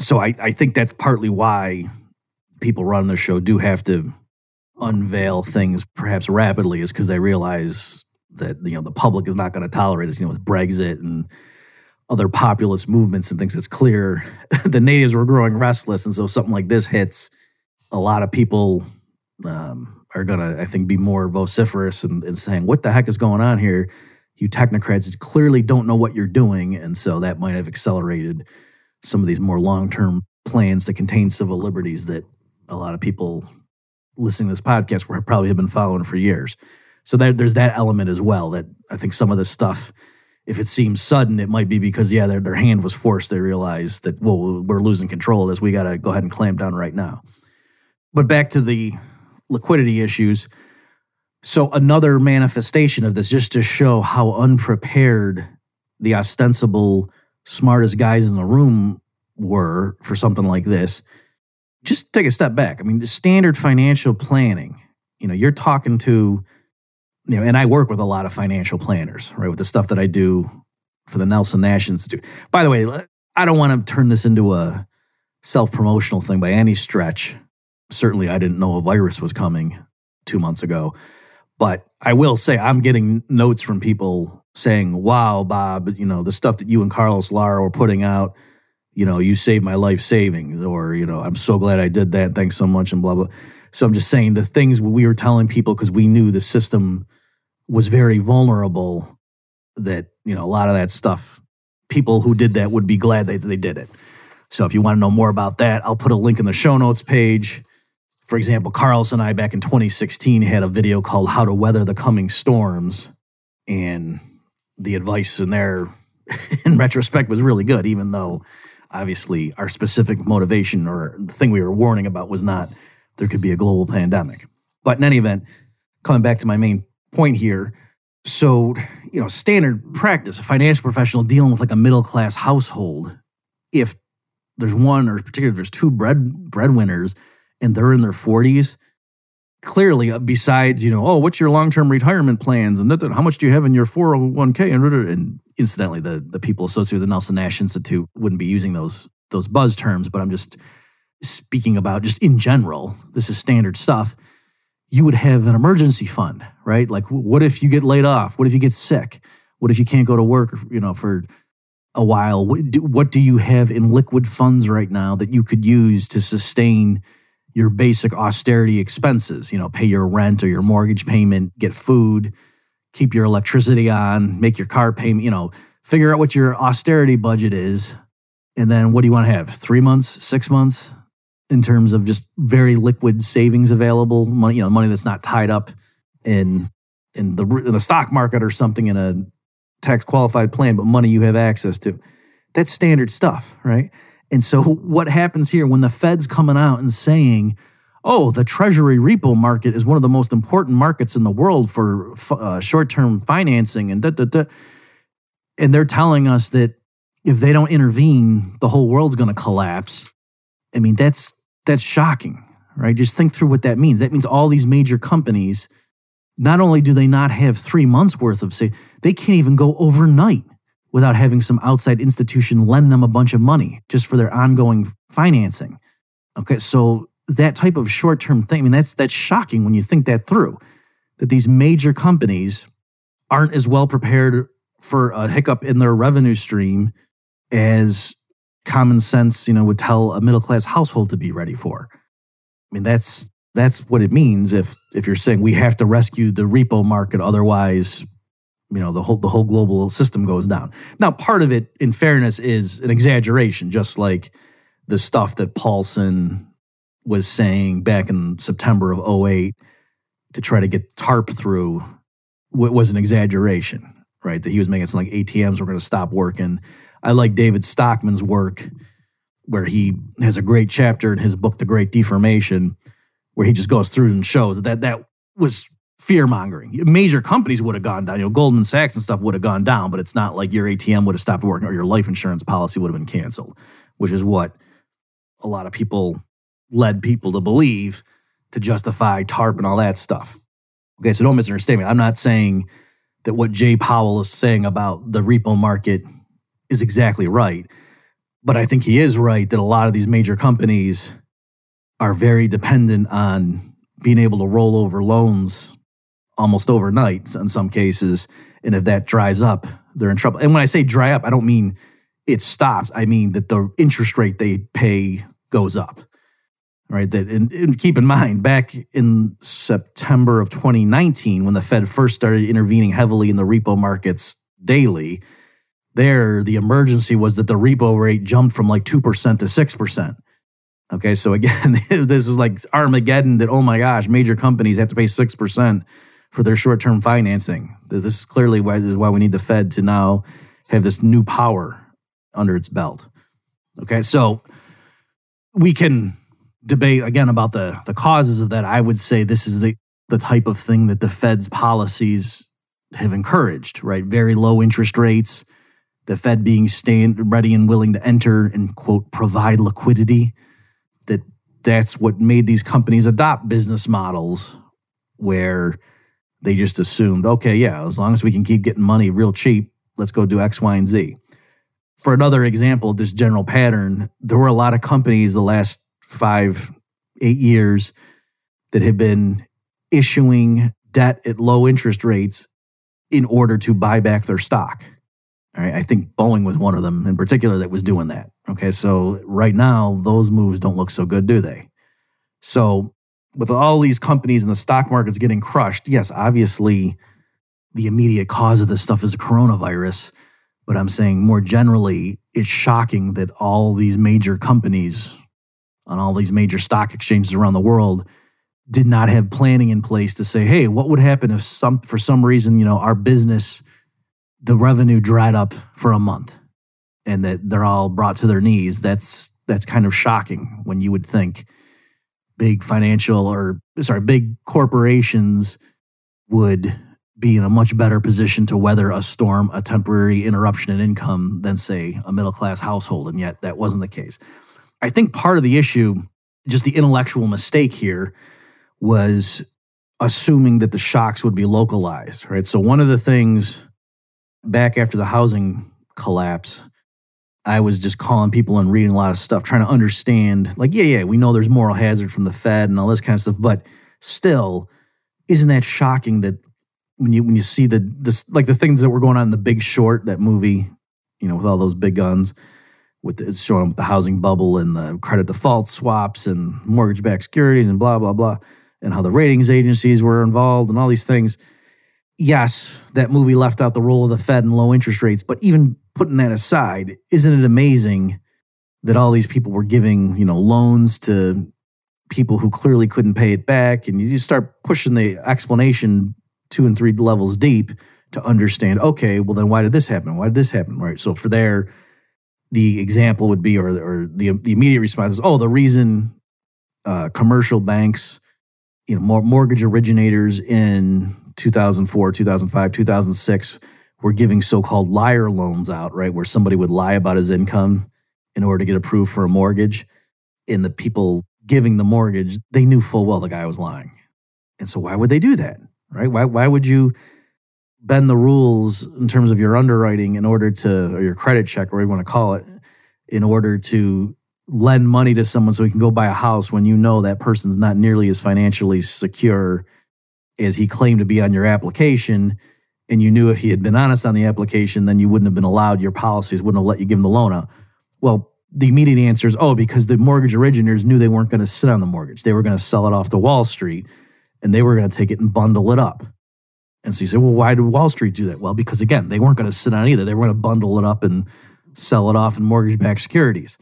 So I, I think that's partly why people running the show do have to unveil things perhaps rapidly is because they realize that you know the public is not going to tolerate this. You know, with Brexit and other populist movements and things, it's clear the natives were growing restless, and so something like this hits, a lot of people um, are going to, I think, be more vociferous and, and saying, "What the heck is going on here?" You technocrats clearly don't know what you're doing, and so that might have accelerated some of these more long-term plans to contain civil liberties that a lot of people listening to this podcast were probably have been following for years. So that, there's that element as well. That I think some of this stuff, if it seems sudden, it might be because yeah, their their hand was forced. They realized that well, we're losing control of this. We got to go ahead and clamp down right now. But back to the liquidity issues. So another manifestation of this, just to show how unprepared the ostensible smartest guys in the room were for something like this just take a step back. I mean, standard financial planning, you know, you're talking to, you know, and I work with a lot of financial planners, right, with the stuff that I do for the Nelson Nash Institute. By the way, I don't want to turn this into a self promotional thing by any stretch. Certainly, I didn't know a virus was coming two months ago. But I will say, I'm getting notes from people saying, wow, Bob, you know, the stuff that you and Carlos Lara were putting out you know, you saved my life savings, or, you know, I'm so glad I did that. Thanks so much, and blah, blah. So I'm just saying the things we were telling people because we knew the system was very vulnerable that, you know, a lot of that stuff, people who did that would be glad they, they did it. So if you want to know more about that, I'll put a link in the show notes page. For example, Carlos and I back in 2016 had a video called How to Weather the Coming Storms. And the advice in there, in retrospect, was really good, even though obviously our specific motivation or the thing we were warning about was not there could be a global pandemic. But in any event, coming back to my main point here, so you know, standard practice, a financial professional dealing with like a middle class household, if there's one or particularly there's two bread breadwinners and they're in their 40s, clearly uh, besides you know oh what's your long-term retirement plans? and how much do you have in your 401k and, and incidentally the the people associated with the Nelson Nash Institute wouldn't be using those those buzz terms but I'm just speaking about just in general this is standard stuff you would have an emergency fund right? Like what if you get laid off? What if you get sick? What if you can't go to work you know for a while? What do, what do you have in liquid funds right now that you could use to sustain your basic austerity expenses, you know, pay your rent or your mortgage payment, get food, keep your electricity on, make your car payment, you know, figure out what your austerity budget is. And then what do you want to have? Three months, six months in terms of just very liquid savings available, money, you know, money that's not tied up in in the in the stock market or something in a tax qualified plan, but money you have access to. That's standard stuff, right? And so, what happens here when the Fed's coming out and saying, oh, the Treasury repo market is one of the most important markets in the world for uh, short term financing, and da, da, da. and they're telling us that if they don't intervene, the whole world's going to collapse. I mean, that's that's shocking, right? Just think through what that means. That means all these major companies, not only do they not have three months worth of say, they can't even go overnight without having some outside institution lend them a bunch of money just for their ongoing financing. Okay, so that type of short term thing, I mean, that's, that's shocking when you think that through, that these major companies aren't as well prepared for a hiccup in their revenue stream as common sense, you know, would tell a middle class household to be ready for. I mean, that's that's what it means if if you're saying we have to rescue the repo market, otherwise you know the whole the whole global system goes down. Now, part of it, in fairness, is an exaggeration, just like the stuff that Paulson was saying back in September of 08 to try to get TARP through was an exaggeration, right? That he was making it sound like ATMs were going to stop working. I like David Stockman's work, where he has a great chapter in his book, The Great Deformation, where he just goes through and shows that that was fear mongering. Major companies would have gone down. You know, Goldman Sachs and stuff would have gone down, but it's not like your ATM would have stopped working or your life insurance policy would have been canceled, which is what a lot of people led people to believe to justify TARP and all that stuff. Okay, so don't misunderstand me. I'm not saying that what Jay Powell is saying about the repo market is exactly right. But I think he is right that a lot of these major companies are very dependent on being able to roll over loans almost overnight in some cases. And if that dries up, they're in trouble. And when I say dry up, I don't mean it stops. I mean that the interest rate they pay goes up. Right. That and, and keep in mind, back in September of 2019, when the Fed first started intervening heavily in the repo markets daily, there the emergency was that the repo rate jumped from like 2% to 6%. Okay, so again, this is like Armageddon that, oh my gosh, major companies have to pay 6% for their short term financing. This is clearly why, this is why we need the Fed to now have this new power under its belt. Okay, so we can debate again about the, the causes of that. I would say this is the, the type of thing that the Fed's policies have encouraged, right? Very low interest rates, the Fed being stand ready and willing to enter and quote provide liquidity. That that's what made these companies adopt business models where they just assumed, okay, yeah, as long as we can keep getting money real cheap, let's go do X, Y, and Z. For another example, this general pattern, there were a lot of companies the last five, eight years that have been issuing debt at low interest rates in order to buy back their stock. I think Boeing was one of them in particular that was doing that. Okay, so right now, those moves don't look so good, do they? So with all these companies and the stock markets getting crushed, yes, obviously the immediate cause of this stuff is coronavirus. But I'm saying more generally, it's shocking that all these major companies on all these major stock exchanges around the world did not have planning in place to say, hey, what would happen if some for some reason, you know, our business, the revenue dried up for a month and that they're all brought to their knees. That's that's kind of shocking when you would think big financial or sorry, big corporations would be in a much better position to weather a storm, a temporary interruption in income than say a middle class household. And yet that wasn't the case. I think part of the issue, just the intellectual mistake here, was assuming that the shocks would be localized, right? So one of the things back after the housing collapse I was just calling people and reading a lot of stuff, trying to understand, like, yeah, yeah, we know there's moral hazard from the Fed and all this kind of stuff, but still, isn't that shocking that when you when you see the this like the things that were going on in the Big Short, that movie, you know, with all those big guns, with the, it's showing the housing bubble and the credit default swaps and mortgage-backed securities and blah blah blah, and how the ratings agencies were involved and all these things. Yes, that movie left out the role of the Fed and low interest rates, but even putting that aside, isn't it amazing that all these people were giving, you know, loans to people who clearly couldn't pay it back? And you just start pushing the explanation two and three levels deep to understand, okay, well, then why did this happen? Why did this happen? Right. So for there, the example would be, or, or the, the immediate response is, oh, the reason uh, commercial banks, you know, mortgage originators in 2004, 2005, 2006 were giving so-called liar loans out, right, where somebody would lie about his income in order to get approved for a mortgage, and the people giving the mortgage, they knew full well the guy was lying. And so why would they do that? Right? Why why would you bend the rules in terms of your underwriting in order to or your credit check or whatever you want to call it in order to lend money to someone so he can go buy a house when you know that person's not nearly as financially secure as he claimed to be on your application and you knew if he had been honest on the application, then you wouldn't have been allowed your policies, wouldn't have let you give him the loan out. Well, the immediate answer is, oh, because the mortgage originators knew they weren't going to sit on the mortgage. They were going to sell it off to Wall Street and they were going to take it and bundle it up. And so you say, well, why did Wall Street do that? Well, because again, they weren't going to sit on it either. They were going to bundle it up and sell it off in mortgage backed securities.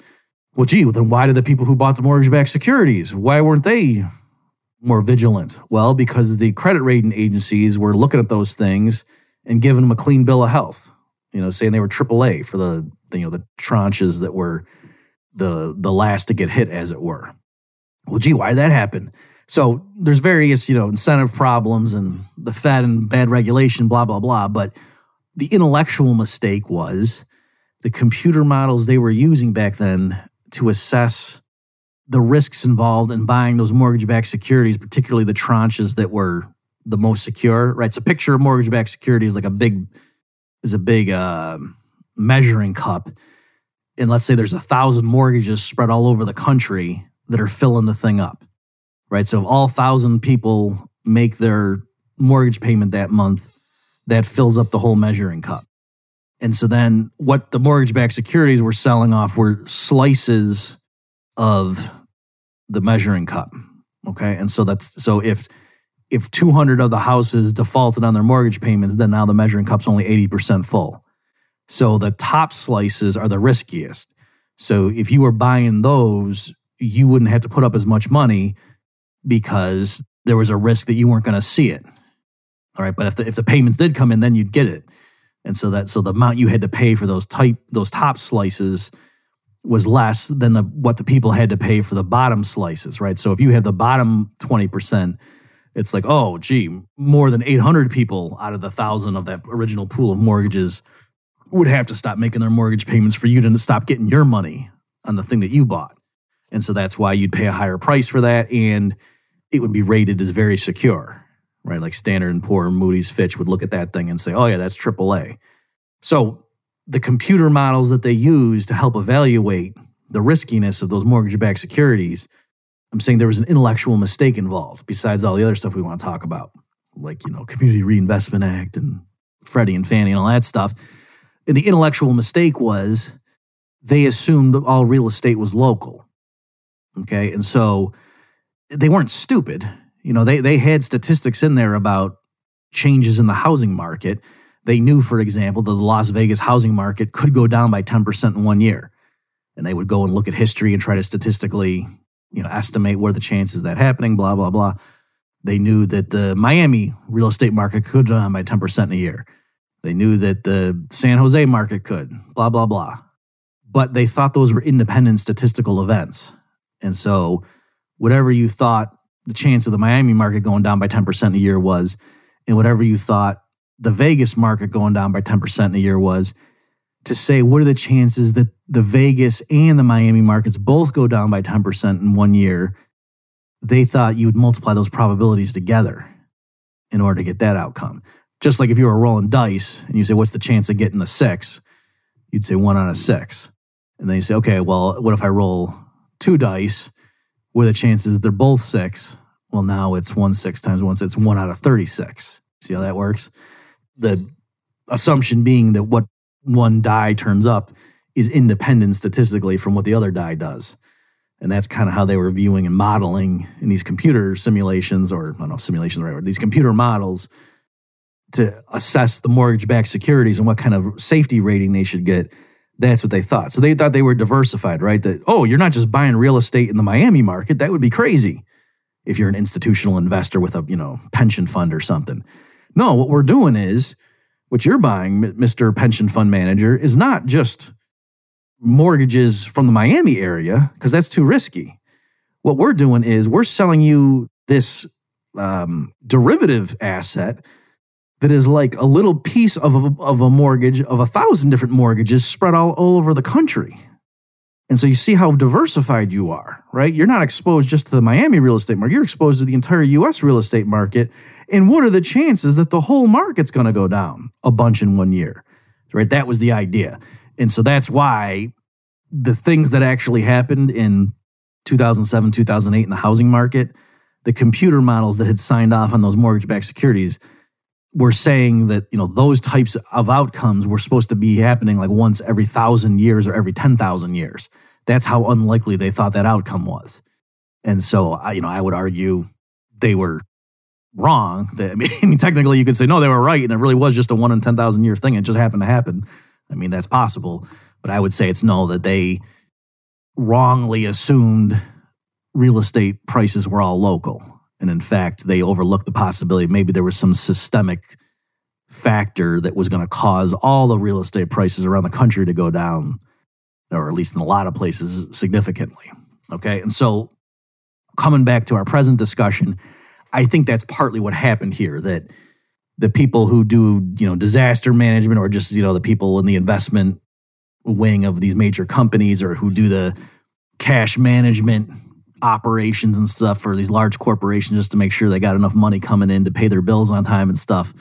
Well, gee, then why did the people who bought the mortgage backed securities, why weren't they more vigilant? Well, because the credit rating agencies were looking at those things and giving them a clean bill of health. You know, saying they were AAA for the, the you know the tranches that were the the last to get hit, as it were. Well, gee, why did that happen? So there's various, you know, incentive problems and the Fed and bad regulation, blah, blah, blah. But the intellectual mistake was the computer models they were using back then to assess the risks involved in buying those mortgage-backed securities, particularly the tranches that were the most secure, right? So picture a mortgage-backed security is like a big is a big uh, measuring cup. And let's say there's a thousand mortgages spread all over the country that are filling the thing up right? So if all thousand people make their mortgage payment that month, that fills up the whole measuring cup. And so then what the mortgage backed securities were selling off were slices of the measuring cup. Okay. And so that's so if if 200 of the houses defaulted on their mortgage payments, then now the measuring cup's only 80% full. So the top slices are the riskiest. So if you were buying those, you wouldn't have to put up as much money because there was a risk that you weren't going to see it. All right, but if the if the payments did come in, then you'd get it. And so that so the amount you had to pay for those type those top slices was less than the what the people had to pay for the bottom slices, right? So if you have the bottom 20%, it's like, oh, gee, more than 800 people out of the thousand of that original pool of mortgages would have to stop making their mortgage payments for you to stop getting your money on the thing that you bought. And so that's why you'd pay a higher price for that. And it would be rated as very secure, right? Like Standard and Poor, Moody's, Fitch would look at that thing and say, "Oh yeah, that's AAA." So the computer models that they use to help evaluate the riskiness of those mortgage-backed securities, I'm saying there was an intellectual mistake involved. Besides all the other stuff we want to talk about, like you know, Community Reinvestment Act and Freddie and Fannie and all that stuff. And the intellectual mistake was they assumed all real estate was local. Okay, and so they weren't stupid. You know, they they had statistics in there about changes in the housing market. They knew, for example, that the Las Vegas housing market could go down by 10% in one year. And they would go and look at history and try to statistically, you know, estimate where the chances of that happening, blah, blah, blah. They knew that the Miami real estate market could go down by 10% in a year. They knew that the San Jose market could, blah, blah, blah. But they thought those were independent statistical events. And so whatever you thought the chance of the Miami market going down by 10% a year was, and whatever you thought the Vegas market going down by 10% in a year was, to say what are the chances that the Vegas and the Miami markets both go down by 10% in one year, they thought you would multiply those probabilities together in order to get that outcome. Just like if you were rolling dice and you say, What's the chance of getting a six? You'd say one out of six. And then you say, Okay, well, what if I roll two dice What are the chances that they're both six, well, now it's one six times one, so it's one out of 36. See how that works? The assumption being that what one die turns up is independent statistically from what the other die does. And that's kind of how they were viewing and modeling in these computer simulations, or I don't know if simulations right word, these computer models to assess the mortgage backed securities and what kind of safety rating they should get that's what they thought. So they thought they were diversified, right? That, oh, you're not just buying real estate in the Miami market. That would be crazy if you're an institutional investor with a, you know, pension fund or something. No, what we're doing is what you're buying, Mr. Pension Fund Manager, is not just mortgages from the Miami area, because that's too risky. What we're doing is we're selling you this um, derivative asset that is like a little piece of a, of a mortgage of a thousand different mortgages spread all, all over the country. And so you see how diversified you are, right? You're not exposed just to the Miami real estate market, you're exposed to the entire US real estate market. And what are the chances that the whole market's going to go down a bunch in one year? Right? That was the idea. And so that's why the things that actually happened in 2007, 2008 in the housing market, the computer models that had signed off on those mortgage backed securities were saying that you know those types of outcomes were supposed to be happening like once every thousand years or every ten thousand years. That's how unlikely they thought that outcome was, and so I, you know I would argue they were wrong. I mean, technically you could say no, they were right, and it really was just a one in ten thousand year thing. It just happened to happen. I mean, that's possible, but I would say it's no that they wrongly assumed real estate prices were all local And in fact, they overlooked the possibility maybe there was some systemic factor that was going to cause all the real estate prices around the country to go down, or at least in a lot of places, significantly. Okay. And so, coming back to our present discussion, I think that's partly what happened here that the people who do, you know, disaster management or just, you know, the people in the investment wing of these major companies or who do the cash management operations and stuff for these large corporations just to make sure they got enough money coming in to pay their bills on time and stuff.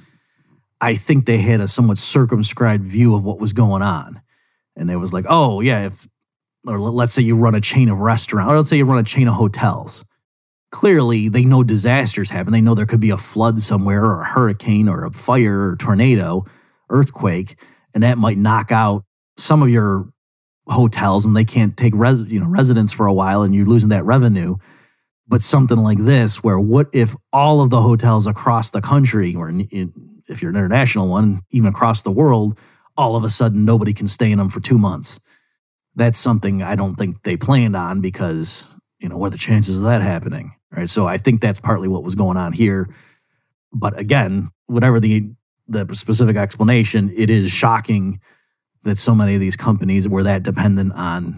I think they had a somewhat circumscribed view of what was going on. And it was like, oh, yeah, if, or let's say you run a chain of restaurants, or let's say you run a chain of hotels. Clearly, they know disasters happen. They know there could be a flood somewhere, or a hurricane, or a fire, or tornado, earthquake, and that might knock out some of your hotels and they can't take res, you know residents for a while and you're losing that revenue. But something like this where what if all of the hotels across the country or in, in, if you're an international one even across the world all of a sudden nobody can stay in them for 2 months? That's something i don't think they planned on because you know what are the chances of that happening right? So i think that's partly what was going on here. But again whatever the the specific explanation it is shocking that so many of these companies were that dependent on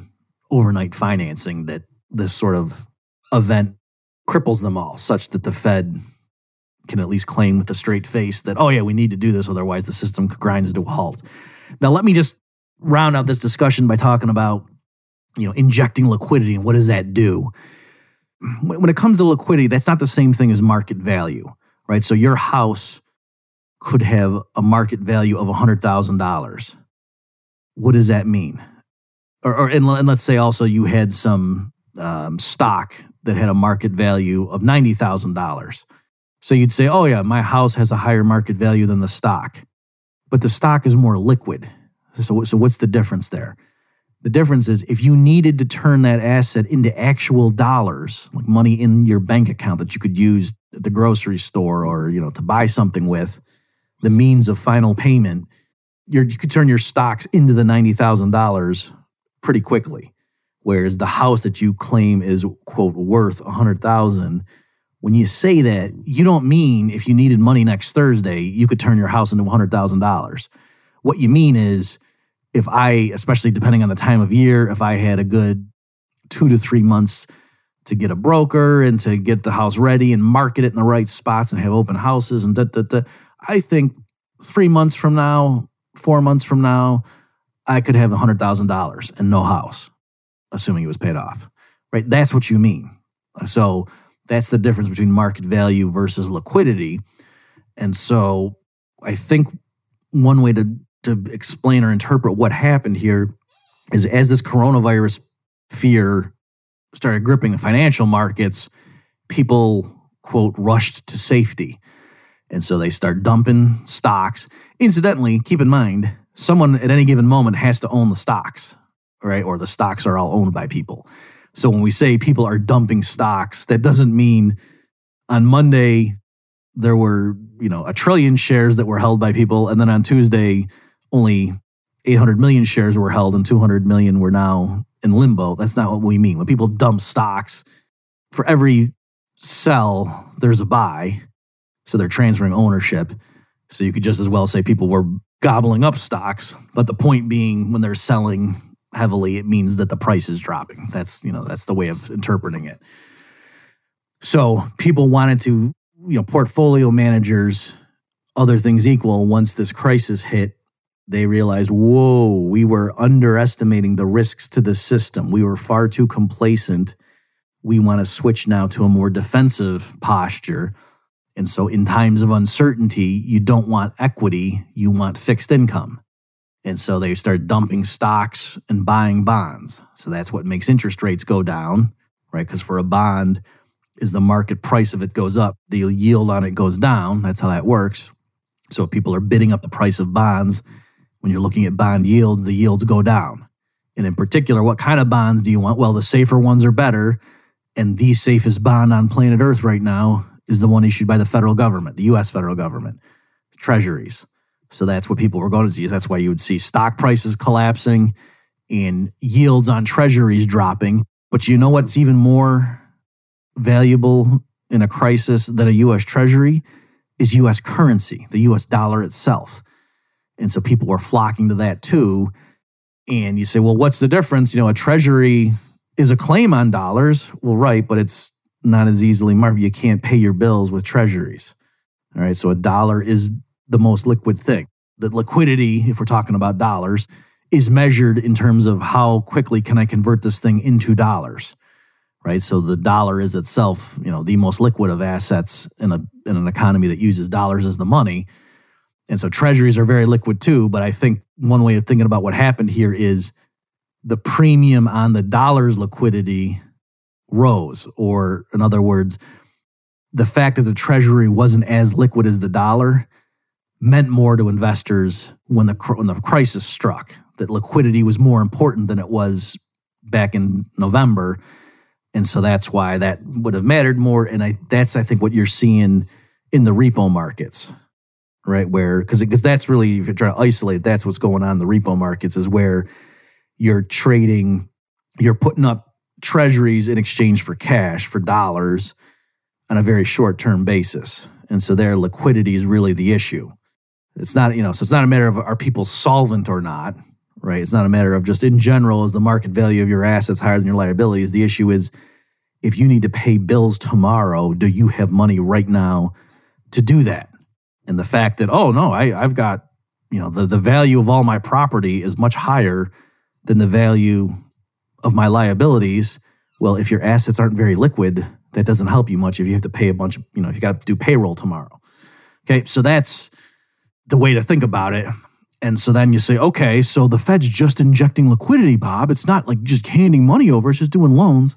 overnight financing that this sort of event cripples them all, such that the Fed can at least claim with a straight face that, oh, yeah, we need to do this, otherwise the system grinds to a halt. Now, let me just round out this discussion by talking about you know injecting liquidity and what does that do? When it comes to liquidity that's not the same thing as market value right? So your house could have a market value of $100000 what does that mean? Or, or and, and let's say also you had some um, stock that had a market value of ninety thousand dollars. So you'd say, "Oh yeah, my house has a higher market value than the stock," but the stock is more liquid. So, so what's the difference there? The difference is if you needed to turn that asset into actual dollars, like money in your bank account that you could use at the grocery store or you know to buy something with, the means of final payment, you could turn your stocks into the $90,000 pretty quickly. Whereas the house that you claim is quote worth 100,000, when you say that, you don't mean if you needed money next Thursday, you could turn your house into $100,000. What you mean is if I, especially depending on the time of year, if I had a good two to three months to get a broker and to get the house ready and market it in the right spots and have open houses and da, da, da, I think three months from now, four months from now, I could have $100,000 and no house, assuming it was paid off, right? That's what you mean. So that's the difference between market value versus liquidity. And so I think one way to, to explain or interpret what happened here is as this coronavirus fear started gripping the financial markets, people, quote, rushed to safety. And so they start dumping stocks. Incidentally, keep in mind, someone at any given moment has to own the stocks, right? Or the stocks are all owned by people. So when we say people are dumping stocks, that doesn't mean on Monday there were, you know, a trillion shares that were held by people and then on Tuesday only 800 million shares were held and 200 million were now in limbo. That's not what we mean. When people dump stocks, for every sell, there's a buy. So they're transferring ownership. So you could just as well say people were gobbling up stocks. But the point being, when they're selling heavily, it means that the price is dropping. That's, you know, that's the way of interpreting it. So people wanted to, you know, portfolio managers, other things equal, once this crisis hit, they realized, whoa, we were underestimating the risks to the system. We were far too complacent. We want to switch now to a more defensive posture and so, in times of uncertainty, you don't want equity, you want fixed income. And so they start dumping stocks and buying bonds. So that's what makes interest rates go down, right? Because for a bond, is the market price of it goes up, the yield on it goes down. That's how that works. So people are bidding up the price of bonds. When you're looking at bond yields, the yields go down. And in particular, what kind of bonds do you want? Well, the safer ones are better. And the safest bond on planet Earth right now is the one issued by the federal government, the US federal government, treasuries. So that's what people were going to see. That's why you would see stock prices collapsing and yields on treasuries dropping. But you know what's even more valuable in a crisis than a US Treasury is US currency, the US dollar itself. And so people were flocking to that too. And you say, well, what's the difference? You know, a treasury is a claim on dollars. Well, right, but it's not as easily marked. You can't pay your bills with treasuries. All right. So a dollar is the most liquid thing. The liquidity, if we're talking about dollars, is measured in terms of how quickly can I convert this thing into dollars. Right. So the dollar is itself, you know, the most liquid of assets in a in an economy that uses dollars as the money. And so treasuries are very liquid too. But I think one way of thinking about what happened here is the premium on the dollar's liquidity rose, or in other words, the fact that the treasury wasn't as liquid as the dollar meant more to investors when the when the crisis struck. That liquidity was more important than it was back in November, and so that's why that would have mattered more. And I that's I think what you're seeing in the repo markets, right? Where because because that's really if you're trying to isolate, that's what's going on in the repo markets is where you're trading, you're putting up treasuries in exchange for cash for dollars on a very short term basis. And so their liquidity is really the issue. It's not, you know, so it's not a matter of are people solvent or not, right? It's not a matter of just in general, is the market value of your assets higher than your liabilities? The issue is if you need to pay bills tomorrow, do you have money right now to do that? And the fact that, oh no, I, I've got, you know, the, the value of all my property is much higher than the value of my liabilities. Well, if your assets aren't very liquid, that doesn't help you much if you have to pay a bunch of, you know, if you got to do payroll tomorrow. Okay. So that's the way to think about it. And so then you say, okay, so the Fed's just injecting liquidity, Bob. It's not like just handing money over, it's just doing loans.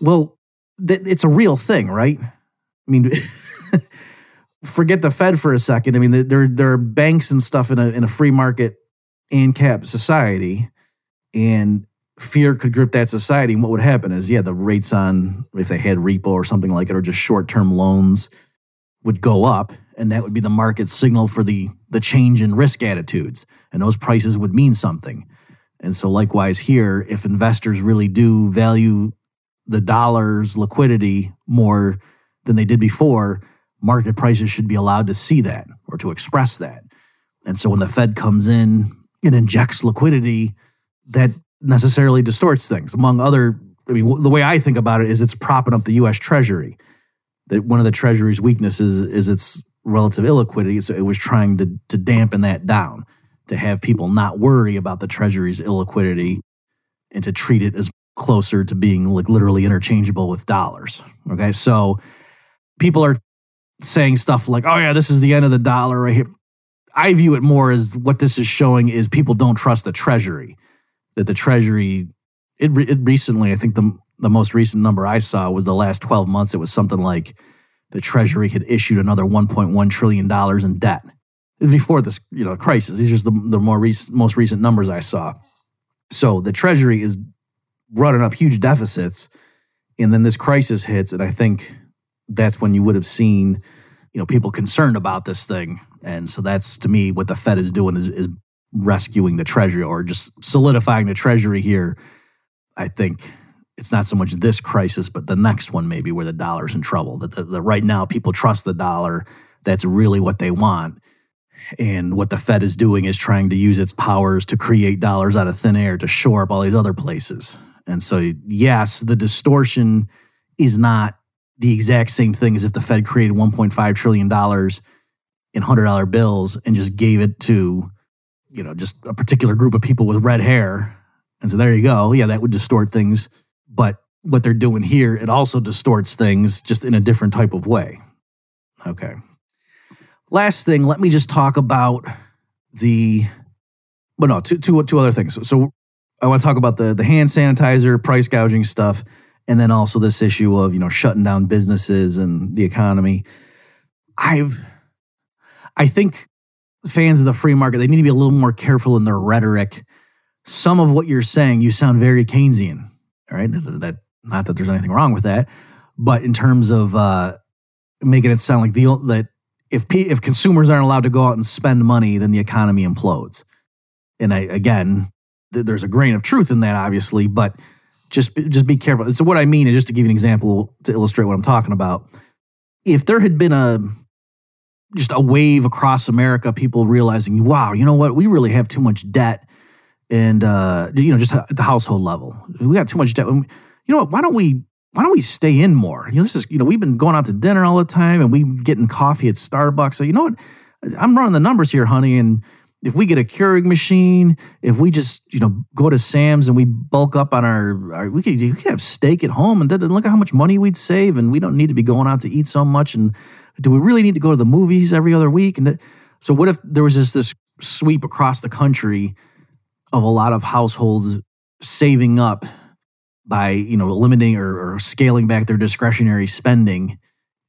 Well, th- it's a real thing, right? I mean, forget the Fed for a second. I mean, there, there are banks and stuff in a, in a free market and cap society, and fear could grip that society. And what would happen is, yeah, the rates on, if they had repo or something like it, or just short term loans would go up. And that would be the market signal for the, the change in risk attitudes. And those prices would mean something. And so, likewise, here, if investors really do value the dollar's liquidity more than they did before, market prices should be allowed to see that or to express that. And so, when the Fed comes in and injects liquidity, that necessarily distorts things. Among other, I mean, the way I think about it is it's propping up the U.S. Treasury. That one of the Treasury's weaknesses is its relative illiquidity. So it was trying to to dampen that down, to have people not worry about the Treasury's illiquidity, and to treat it as closer to being like literally interchangeable with dollars. Okay, so people are saying stuff like, "Oh yeah, this is the end of the dollar right here." I view it more as what this is showing is people don't trust the Treasury that the Treasury, it, it recently, I think the the most recent number I saw was the last 12 months. It was something like the Treasury had issued another 1.1 trillion dollars in debt before this, you know, crisis. These are just the, the more recent, most recent numbers I saw. So the Treasury is running up huge deficits, and then this crisis hits, and I think that's when you would have seen, you know, people concerned about this thing. And so that's to me what the Fed is doing is, is rescuing the treasury or just solidifying the treasury here. I think it's not so much this crisis, but the next one maybe where the dollar's in trouble. That the, right now people trust the dollar. That's really what they want. And what the Fed is doing is trying to use its powers to create dollars out of thin air to shore up all these other places. And so, yes, the distortion is not the exact same thing as if the Fed created $1.5 trillion in $100 bills and just gave it to you know, just a particular group of people with red hair. And so there you go. Yeah, that would distort things. But what they're doing here, it also distorts things just in a different type of way. Okay. Last thing, let me just talk about the, but no, two, two, two other things. So, so I want to talk about the, the hand sanitizer, price gouging stuff, and then also this issue of, you know, shutting down businesses and the economy. I've, I think fans of the free market, they need to be a little more careful in their rhetoric. Some of what you're saying, you sound very Keynesian. All right, that, not that there's anything wrong with that, but in terms of uh, making it sound like the that if if consumers aren't allowed to go out and spend money, then the economy implodes. And I again, th- there's a grain of truth in that, obviously, but just just be careful. So what I mean is just to give you an example to illustrate what I'm talking about. if there had been a just a wave across America, people realizing, wow, you know what, we really have too much debt, and uh, you know, just at the household level, we got too much debt. You know what? Why don't we? Why don't we stay in more? You know, this is you know, we've been going out to dinner all the time, and we getting coffee at Starbucks. So you know what? I'm running the numbers here, honey, and if we get a Keurig machine, if we just you know go to Sam's and we bulk up on our, our we could you could have steak at home and then look at how much money we'd save, and we don't need to be going out to eat so much. And do we really need to go to the movies every other week? And so, what if there was just this sweep across the country of a lot of households saving up by you know limiting or, or scaling back their discretionary spending,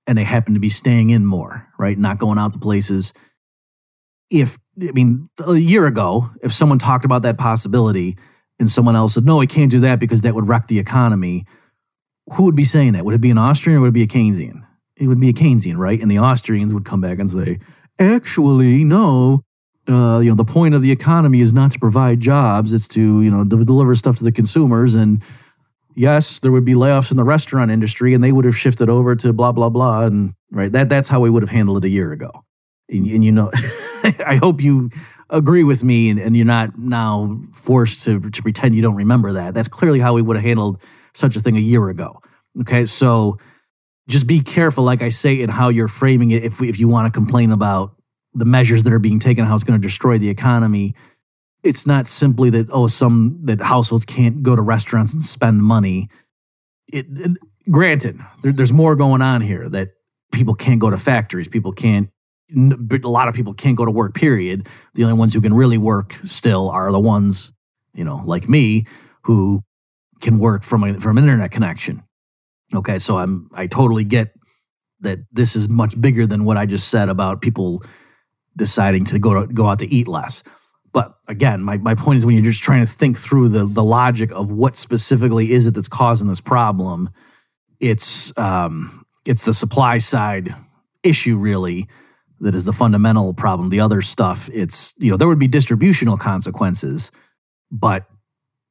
and they happen to be staying in more, right? Not going out to places. If I mean, a year ago, if someone talked about that possibility and someone else said, no, I can't do that because that would wreck the economy, who would be saying that? Would it be an Austrian or would it be a Keynesian? It would be a Keynesian, right? And the Austrians would come back and say, actually, no. Uh, you know, the point of the economy is not to provide jobs; it's to you know to deliver stuff to the consumers. And yes, there would be layoffs in the restaurant industry, and they would have shifted over to blah blah blah. And right, that that's how we would have handled it a year ago. And, and you know, I hope you agree with me, and, and you're not now forced to to pretend you don't remember that. That's clearly how we would have handled such a thing a year ago. Okay, so just be careful, like I say, in how you're framing it. If if you want to complain about the measures that are being taken, how it's going to destroy the economy, it's not simply that oh, some that households can't go to restaurants and spend money. It, it granted, there, there's more going on here that people can't go to factories, people can't. A lot of people can't go to work. Period. The only ones who can really work still are the ones, you know, like me, who can work from a, from an internet connection. Okay, so I'm I totally get that this is much bigger than what I just said about people deciding to go to, go out to eat less. But again, my, my point is when you're just trying to think through the the logic of what specifically is it that's causing this problem, it's um, it's the supply side issue really that is the fundamental problem. The other stuff, it's you know there would be distributional consequences, but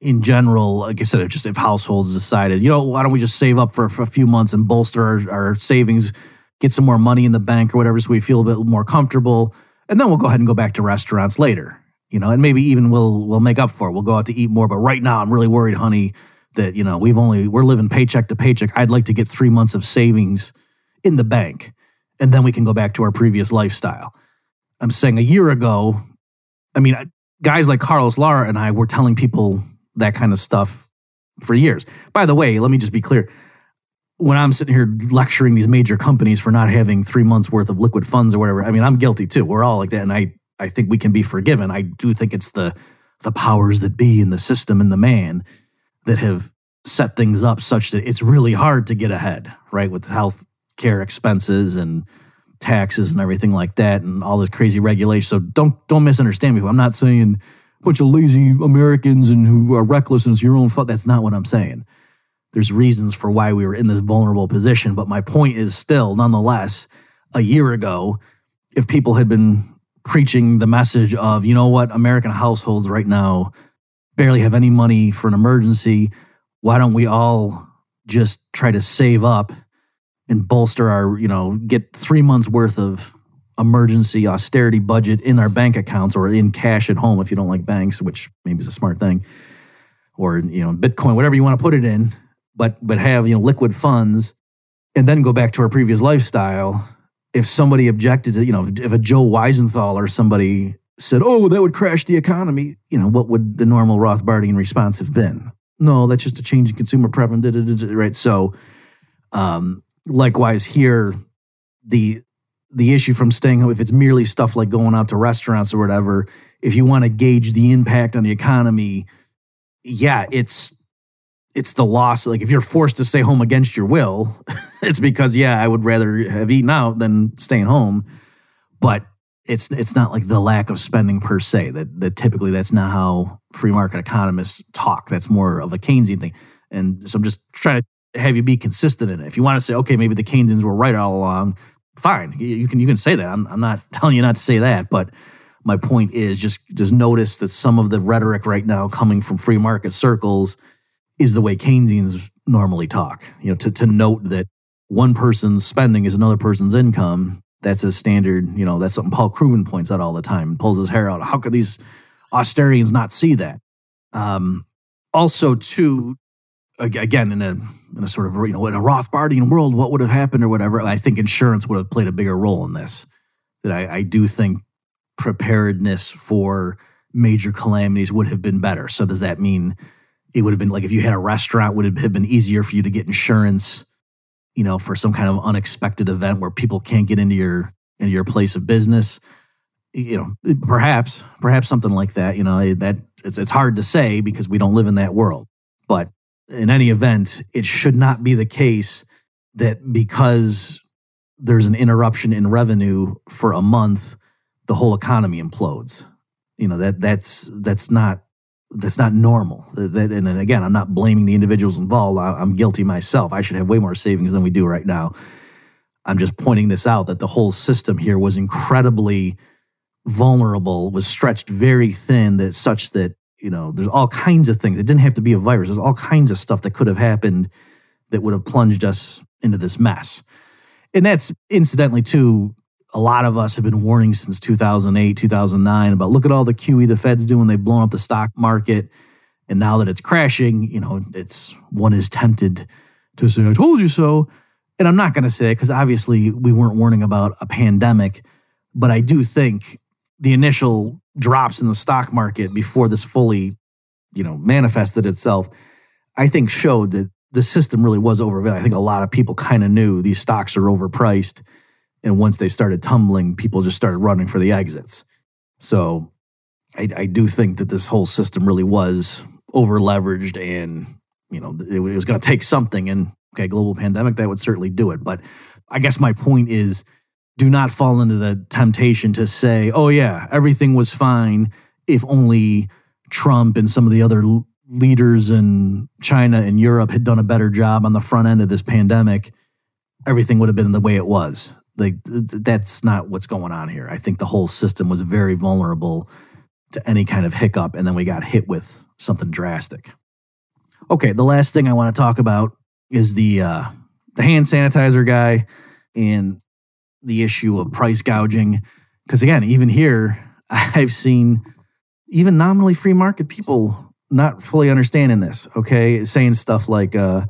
in general, like I said, just if households decided, you know, why don't we just save up for, for a few months and bolster our, our, savings, get some more money in the bank or whatever, so we feel a bit more comfortable, and then we'll go ahead and go back to restaurants later, you know, and maybe even we'll we'll make up for it. We'll go out to eat more, but right now I'm really worried, honey, that you know we've only we're living paycheck to paycheck. I'd like to get three months of savings in the bank, and then we can go back to our previous lifestyle. I'm saying a year ago, I mean, guys like Carlos Lara and I were telling people that kind of stuff for years. By the way, let me just be clear. When I'm sitting here lecturing these major companies for not having three months worth of liquid funds or whatever, I mean, I'm guilty too. We're all like that. And I, I think we can be forgiven. I do think it's the, the powers that be in the system and the man that have set things up such that it's really hard to get ahead, right? With health care expenses and taxes and everything like that and all this crazy regulation. So don't don't misunderstand me. I'm not saying bunch of lazy Americans and who are reckless and it's your own fault. That's not what I'm saying. There's reasons for why we were in this vulnerable position. But my point is still, nonetheless, a year ago, if people had been preaching the message of, you know what, American households right now barely have any money for an emergency, why don't we all just try to save up and bolster our, you know, get three months worth of emergency austerity budget in our bank accounts or in cash at home if you don't like banks, which maybe is a smart thing, or you know Bitcoin, whatever you want to put it in, but but have you know liquid funds, and then go back to our previous lifestyle. If somebody objected to you know if a Joe Weisenthal or somebody said, "Oh, that would crash the economy," you know what would the normal Rothbardian response have been? No, that's just a change in consumer preference, right? So, um, likewise here, the the issue from staying home, if it's merely stuff like going out to restaurants or whatever, if you want to gauge the impact on the economy, yeah, it's it's the loss. Like if you're forced to stay home against your will, it's because yeah, I would rather have eaten out than staying home. But it's it's not like the lack of spending per se. That that typically that's not how free market economists talk. That's more of a Keynesian thing. And so I'm just trying to have you be consistent in it. If you want to say, okay, maybe the Keynesians were right all along, fine. You can you can say that. I'm, I'm not telling you not to say that, but my point is just just notice that some of the rhetoric right now coming from free market circles is the way Keynesians normally talk. You know, to to note that one person's spending is another person's income. That's a standard, you know, that's something Paul Krugman points out all the time and pulls his hair out. How could these Austerians not see that? Um, also, too, again, in a in a sort of you know in a Rothbardian world, what would have happened or whatever? I think insurance would have played a bigger role in this. That I, I do think preparedness for major calamities would have been better. So does that mean it would have been like if you had a restaurant, would it have been easier for you to get insurance? You know, for some kind of unexpected event where people can't get into your into your place of business you know perhaps perhaps something like that you know that it's, it's hard to say because we don't live in that world but in any event it should not be the case that because there's an interruption in revenue for a month the whole economy implodes. You know that that's that's not that's not normal. That, and again i'm not blaming the individuals involved. I'm guilty myself. I should have way more savings than we do right now. I'm just pointing this out that the whole system here was incredibly vulnerable was stretched very thin that such that you know there's all kinds of things. It didn't have to be a virus. There's all kinds of stuff that could have happened that would have plunged us into this mess. And that's incidentally too a lot of us have been warning since 2008 2009 about look at all the qe the fed's doing. They've blown up the stock market. And now that it's crashing you know it's one is tempted to say i told you so. And i'm not going to say it because obviously we weren't warning about a pandemic but i do think the initial drops in the stock market before this fully, you know, manifested itself, I think showed that the system really was overvalued. I think a lot of people kind of knew these stocks are overpriced. And once they started tumbling, people just started running for the exits. So I, I do think that this whole system really was over leveraged and, you know, it, it was going to take something. And okay, global pandemic, that would certainly do it. But I guess my point is, do not fall into the temptation to say, oh, yeah, everything was fine if only Trump and some of the other leaders in China and Europe had done a better job on the front end of this pandemic, everything would have been the way it was. Like that's not what's going on here. I think the whole system was very vulnerable to any kind of hiccup, and then we got hit with something drastic. Okay, the last thing I want to talk about is the uh, the hand sanitizer guy, and the issue of price gouging. Because again, even here, I've seen even nominally free market people not fully understanding this, okay? Saying stuff like, uh,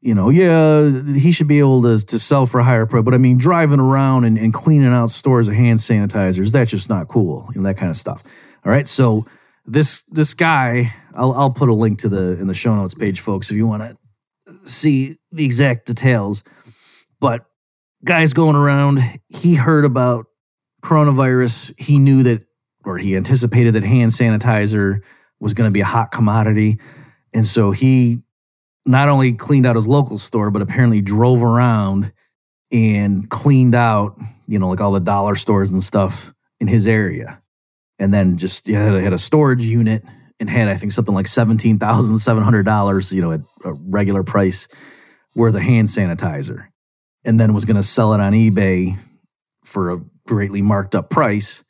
you know, yeah, he should be able to, to sell for a higher price. But I mean, driving around and, and cleaning out stores of hand sanitizers, that's just not cool, you know, that kind of stuff. All right. So this this guy, I'll, I'll put a link to the in the show notes page, folks, if you want to see the exact details. But guys going around. He heard about coronavirus. He knew that, or he anticipated that hand sanitizer was going to be a hot commodity. And so he not only cleaned out his local store, but apparently drove around and cleaned out, you know, like all the dollar stores and stuff in his area. And then just you know, had a storage unit and had, I think, something like $17,700, you know, at a regular price worth of hand sanitizer and then was going to sell it on eBay for a greatly marked up price.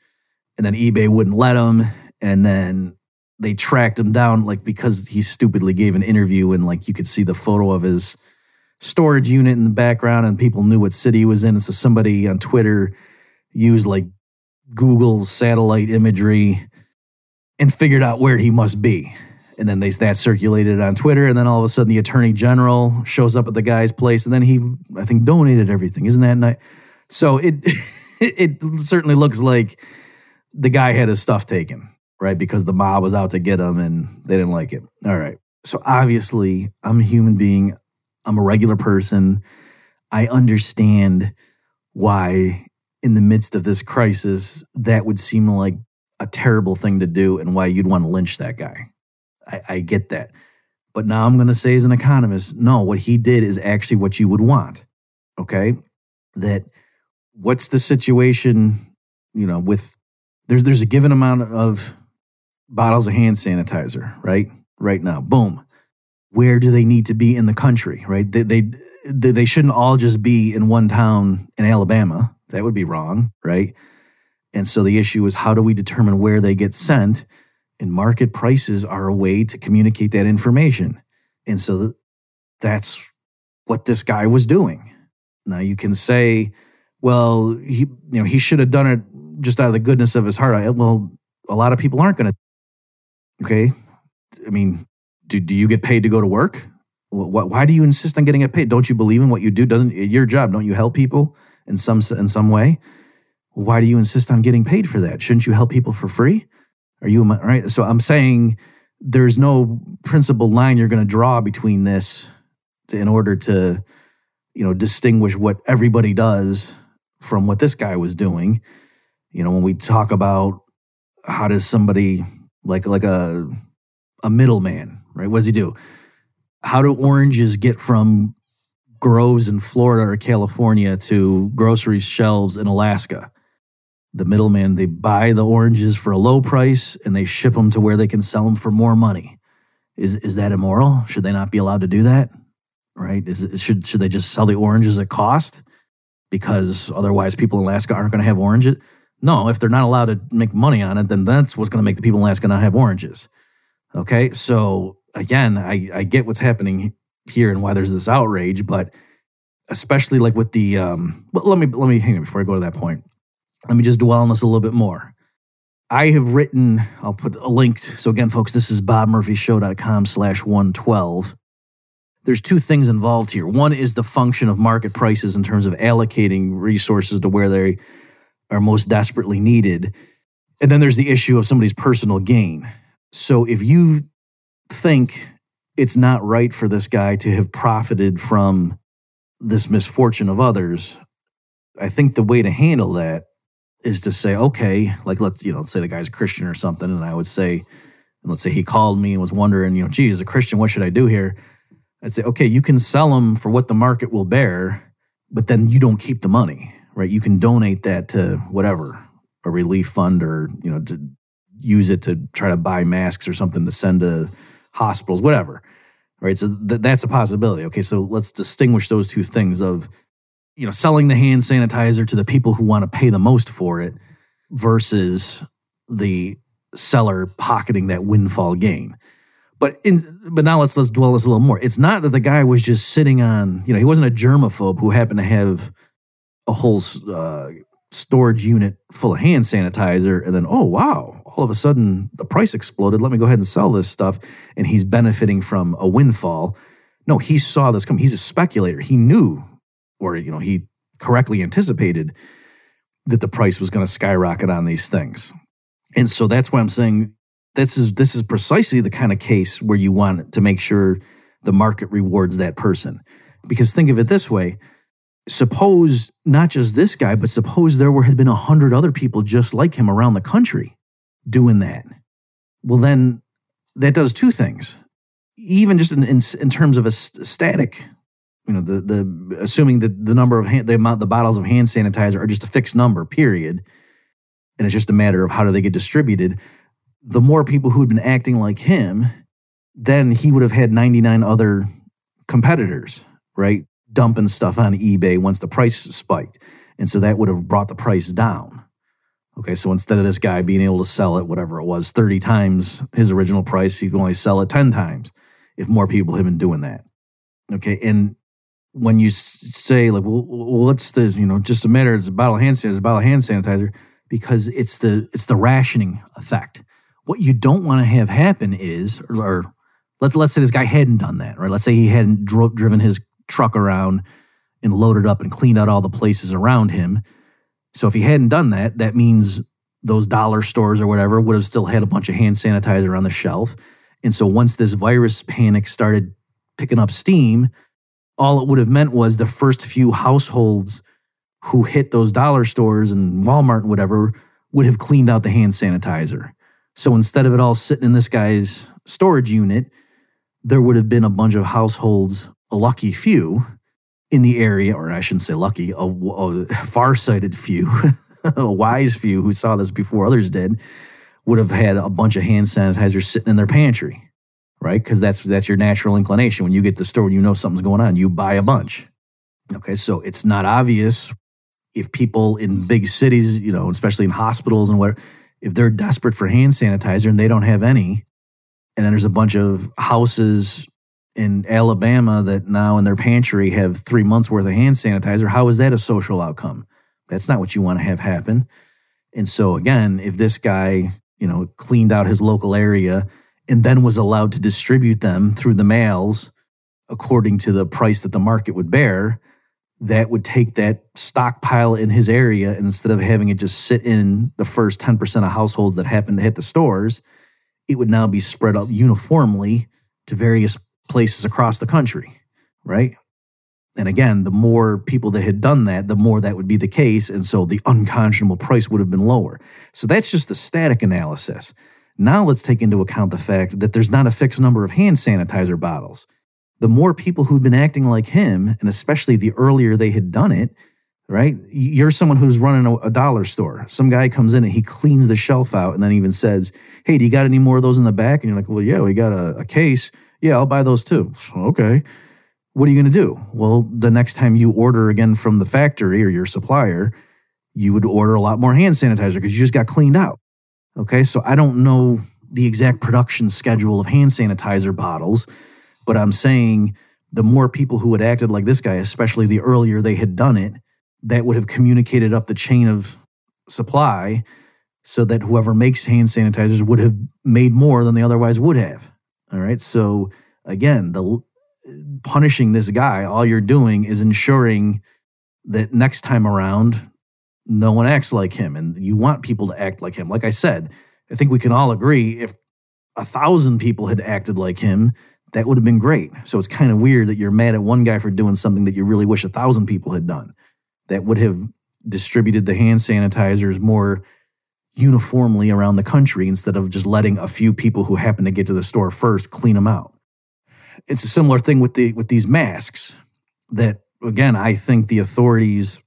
And then eBay wouldn't let him. And then they tracked him down, like because he stupidly gave an interview and like you could see the photo of his storage unit in the background and people knew what city he was in. And so somebody on Twitter used like Google's satellite imagery and figured out where he must be and then they that circulated on Twitter, and then all of a sudden the attorney general shows up at the guy's place, and then he I think donated everything. Isn't that nice? So it it certainly looks like the guy had his stuff taken, right? Because the mob was out to get him, and they didn't like it. All right. So obviously, I'm a human being. I'm a regular person. I understand why, in the midst of this crisis, that would seem like a terrible thing to do, and why you'd want to lynch that guy I, I get that. But now I'm going to say, as an economist, no, what he did is actually what you would want. Okay. That what's the situation, you know, with there's there's a given amount of bottles of hand sanitizer, right? Right now. Boom. Where do they need to be in the country, right? They, they they shouldn't all just be in one town in Alabama. That would be wrong, right? And so the issue is how do we determine where they get sent? And market prices are a way to communicate that information. And so that's what this guy was doing. Now you can say, well, he you know he should have done it just out of the goodness of his heart. I, well, a lot of people aren't going to. Okay, I mean, do do you get paid to go to work? Why do you insist on getting it paid? Don't you believe in what you do? Doesn't your job? Don't you help people in some in some way? Why do you insist on getting paid for that? Shouldn't you help people for free? Are you right? So I'm saying there's no principal line you're going to draw between this to, in order to, you know, distinguish what everybody does from what this guy was doing. You know, when we talk about how does somebody like like a a middleman, right? What does he do? How do oranges get from groves in Florida or California to grocery shelves in Alaska? The middleman, they buy the oranges for a low price and they ship them to where they can sell them for more money. Is is that immoral? Should they not be allowed to do that? Right? Is should should they just sell the oranges at cost because otherwise people in Alaska aren't going to have oranges? No, if they're not allowed to make money on it, then that's what's going to make the people in Alaska not have oranges. Okay, so again, I I get what's happening here and why there's this outrage, but especially like with the um. Well, let me let me hang on before I go to that point. Let me just dwell on this a little bit more. I have written, I'll put a link. So again, folks, this is bobmurphyshow.com slash 112. There's two things involved here. One is the function of market prices in terms of allocating resources to where they are most desperately needed. And then there's the issue of somebody's personal gain. So if you think it's not right for this guy to have profited from this misfortune of others, I think the way to handle that is to say, okay, like let's, you know, let's say the guy's Christian or something. And I would say, and let's say he called me and was wondering, you know, gee, as a Christian, what should I do here? I'd say, okay, you can sell them for what the market will bear, but then you don't keep the money, right? You can donate that to whatever, a relief fund or, you know, to use it to try to buy masks or something to send to hospitals, whatever, right? So th- that's a possibility. Okay, so let's distinguish those two things of, you know, selling the hand sanitizer to the people who want to pay the most for it versus the seller pocketing that windfall gain. But in but now let's let's dwell this a little more. It's not that the guy was just sitting on, you know, he wasn't a germaphobe who happened to have a whole uh, storage unit full of hand sanitizer, and then oh wow, all of a sudden the price exploded. Let me go ahead and sell this stuff, and he's benefiting from a windfall. No, he saw this come. He's a speculator. He knew, or you know, he correctly anticipated that the price was going to skyrocket on these things, and so that's why I'm saying this is this is precisely the kind of case where you want to make sure the market rewards that person. Because think of it this way suppose not just this guy, but suppose there were had been a hundred other people just like him around the country doing that. Well, then that does two things. Even just in, in, in terms of a st- static, you know, the the assuming that the number of hand, the amount the bottles of hand sanitizer are just a fixed number, period, and it's just a matter of how do they get distributed. The more people who had been acting like him, then he would have had 99 other competitors, right? dumping stuff on eBay once the price spiked. And so that would have brought the price down. Okay, so instead of this guy being able to sell it, whatever it was, 30 times his original price, he could only sell it 10 times if more people had been doing that. Okay, and when you say, like, well, what's the, you know, just a matter, it's a bottle of hand sanitizer, a bottle of hand sanitizer, because it's the it's the rationing effect. What you don't want to have happen is, or, or let's let's say this guy hadn't done that, right? Let's say he hadn't dro- driven his truck around and loaded up and cleaned out all the places around him. So if he hadn't done that, that means those dollar stores or whatever would have still had a bunch of hand sanitizer on the shelf. And so once this virus panic started picking up steam, all it would have meant was the first few households who hit those dollar stores and Walmart and whatever would have cleaned out the hand sanitizer. So instead of it all sitting in this guy's storage unit, there would have been a bunch of households a lucky few in the area, or I shouldn't say lucky, a, a far-sighted few, a wise few who saw this before others did, would have had a bunch of hand sanitizer sitting in their pantry, right? Because that's that's your natural inclination. When you get to the store, you know something's going on. You buy a bunch. Okay, so it's not obvious if people in big cities, you know, especially in hospitals and what, if they're desperate for hand sanitizer and they don't have any, and then there's a bunch of houses in Alabama that now in their pantry have three months worth of hand sanitizer. How is that a social outcome? That's not what you want to have happen. And so again, if this guy, you know, cleaned out his local area and then was allowed to distribute them through the mails according to the price that the market would bear, that would take that stockpile in his area instead of having it just sit in the first 10% of households that happen to hit the stores, it would now be spread out uniformly to various places across the country, right? And again, the more people that had done that, the more that would be the case. And so the unconscionable price would have been lower. So that's just the static analysis. Now let's take into account the fact that there's not a fixed number of hand sanitizer bottles. The more people who'd been acting like him, and especially the earlier they had done it, right? You're someone who's running a, a dollar store. Some guy comes in and he cleans the shelf out and then even says, Hey, do you got any more of those in the back? And you're like, Well, yeah, we got a, a case. Yeah, I'll buy those too. Okay. What are you going to do? Well, the next time you order again from the factory or your supplier, you would order a lot more hand sanitizer because you just got cleaned out. Okay. So I don't know the exact production schedule of hand sanitizer bottles, but I'm saying the more people who had acted like this guy, especially the earlier they had done it, that would have communicated up the chain of supply so that whoever makes hand sanitizers would have made more than they otherwise would have. All right. So again, the punishing this guy, all you're doing is ensuring that next time around, no one acts like him. And you want people to act like him. Like I said, I think we can all agree if a thousand people had acted like him, that would have been great. So it's kind of weird that you're mad at one guy for doing something that you really wish a thousand people had done. That would have distributed the hand sanitizers more uniformly around the country instead of just letting a few people who happen to get to the store first clean them out. It's a similar thing with the with these masks that again I think the authorities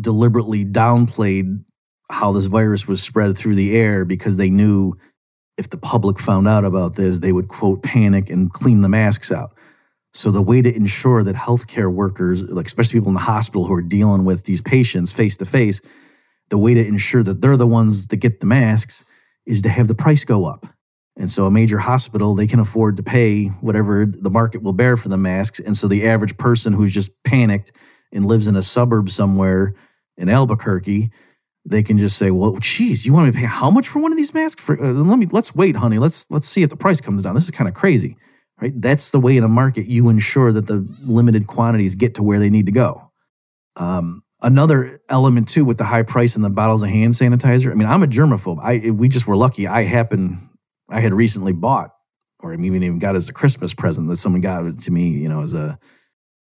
deliberately downplayed how this virus was spread through the air because they knew if the public found out about this they would quote panic and clean the masks out. So the way to ensure that healthcare workers, like especially people in the hospital who are dealing with these patients face to face, the way to ensure that they're the ones that get the masks is to have the price go up. And so a major hospital, they can afford to pay whatever the market will bear for the masks. And so the average person who's just panicked and lives in a suburb somewhere in Albuquerque, they can just say, "Well, geez, you want me to pay how much for one of these masks? For, uh, let me let's wait, honey. Let's let's see if the price comes down. This is kind of crazy, right? That's the way in a market you ensure that the limited quantities get to where they need to go. Um, another element too with the high price and the bottles of hand sanitizer. I mean, I'm a germaphobe. I we just were lucky. I happen I had recently bought, or even even got as a Christmas present that someone got to me, you know, as a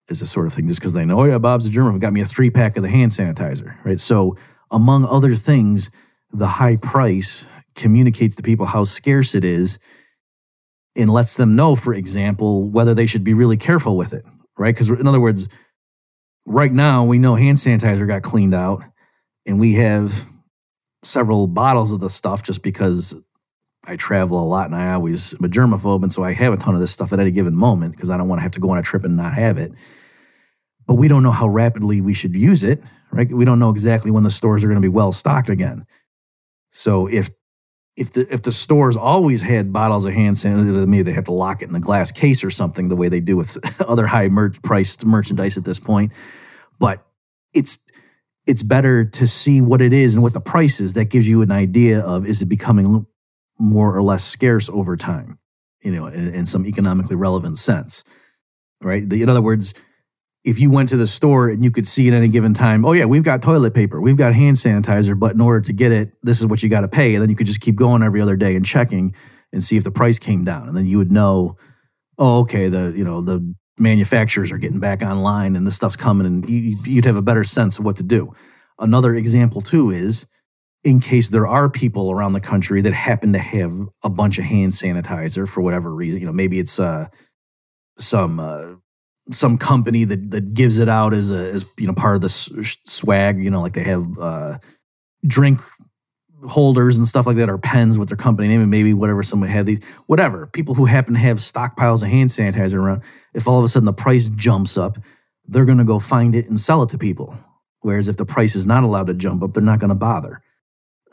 as a sort of thing, just because they know, oh yeah, Bob's a germaphobe. Got me a three pack of the hand sanitizer, right? So among other things, the high price communicates to people how scarce it is and lets them know, for example, whether they should be really careful with it, right? Because in other words, right now we know hand sanitizer got cleaned out and we have several bottles of the stuff just because I travel a lot and I always am a germaphobe. And so I have a ton of this stuff at any given moment because I don't want to have to go on a trip and not have it. But we don't know how rapidly we should use it, right? We don't know exactly when the stores are going to be well stocked again. So if if the if the stores always had bottles of hand sanitizer, maybe they have to lock it in a glass case or something, the way they do with other high mer- priced merchandise at this point. But it's it's better to see what it is and what the price is. That gives you an idea of is it becoming more or less scarce over time, you know, in, in some economically relevant sense, right? The, in other words, if you went to the store and you could see at any given time, oh yeah, we've got toilet paper, we've got hand sanitizer, but in order to get it, this is what you got to pay, and then you could just keep going every other day and checking and see if the price came down, and then you would know, oh okay, the you know the manufacturers are getting back online and this stuff's coming, and you, you'd have a better sense of what to do. Another example too is in case there are people around the country that happen to have a bunch of hand sanitizer for whatever reason. You know, maybe it's uh, some uh, some company that that gives it out as a as you know part of the swag. You know, like they have uh, drink holders and stuff like that, or pens with their company name, and maybe whatever someone had these, whatever. People who happen to have stockpiles of hand sanitizer around, if all of a sudden the price jumps up, they're going to go find it and sell it to people. Whereas if the price is not allowed to jump up, they're not going to bother.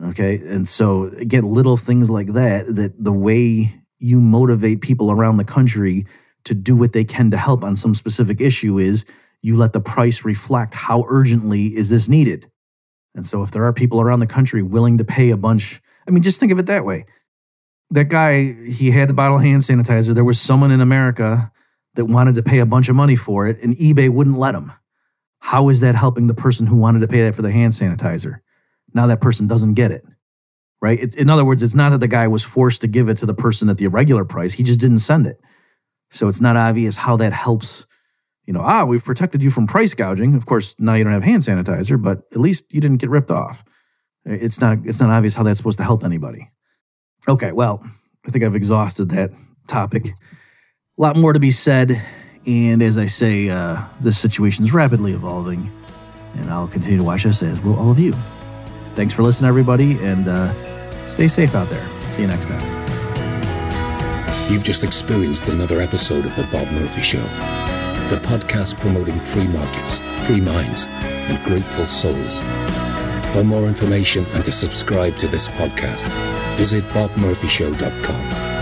Okay. And so, again, little things like that, that the way you motivate people around the country to do what they can to help on some specific issue is you let the price reflect how urgently is this needed. And so if there are people around the country willing to pay a bunch, I mean, just think of it that way. That guy, he had a bottle hand sanitizer. There was someone in America that wanted to pay a bunch of money for it, and eBay wouldn't let him. How is that helping the person who wanted to pay that for the hand sanitizer? Now that person doesn't get it, right? It, in other words, it's not that the guy was forced to give it to the person at the irregular price, he just didn't send it. So it's not obvious how that helps. You know, ah, we've protected you from price gouging. Of course, now you don't have hand sanitizer, but at least you didn't get ripped off. It's not it's not obvious how that's supposed to help anybody. Okay, well, I think I've exhausted that topic. A lot more to be said, and as I say, uh, this situation is rapidly evolving, and I'll continue to watch this as will all of you. Thanks for listening, everybody, and uh, stay safe out there. See you next time. You've just experienced another episode of The Bob Murphy Show, the podcast promoting free markets, free minds, and grateful souls. For more information and to subscribe to this podcast, visit bobmurphyshow.com.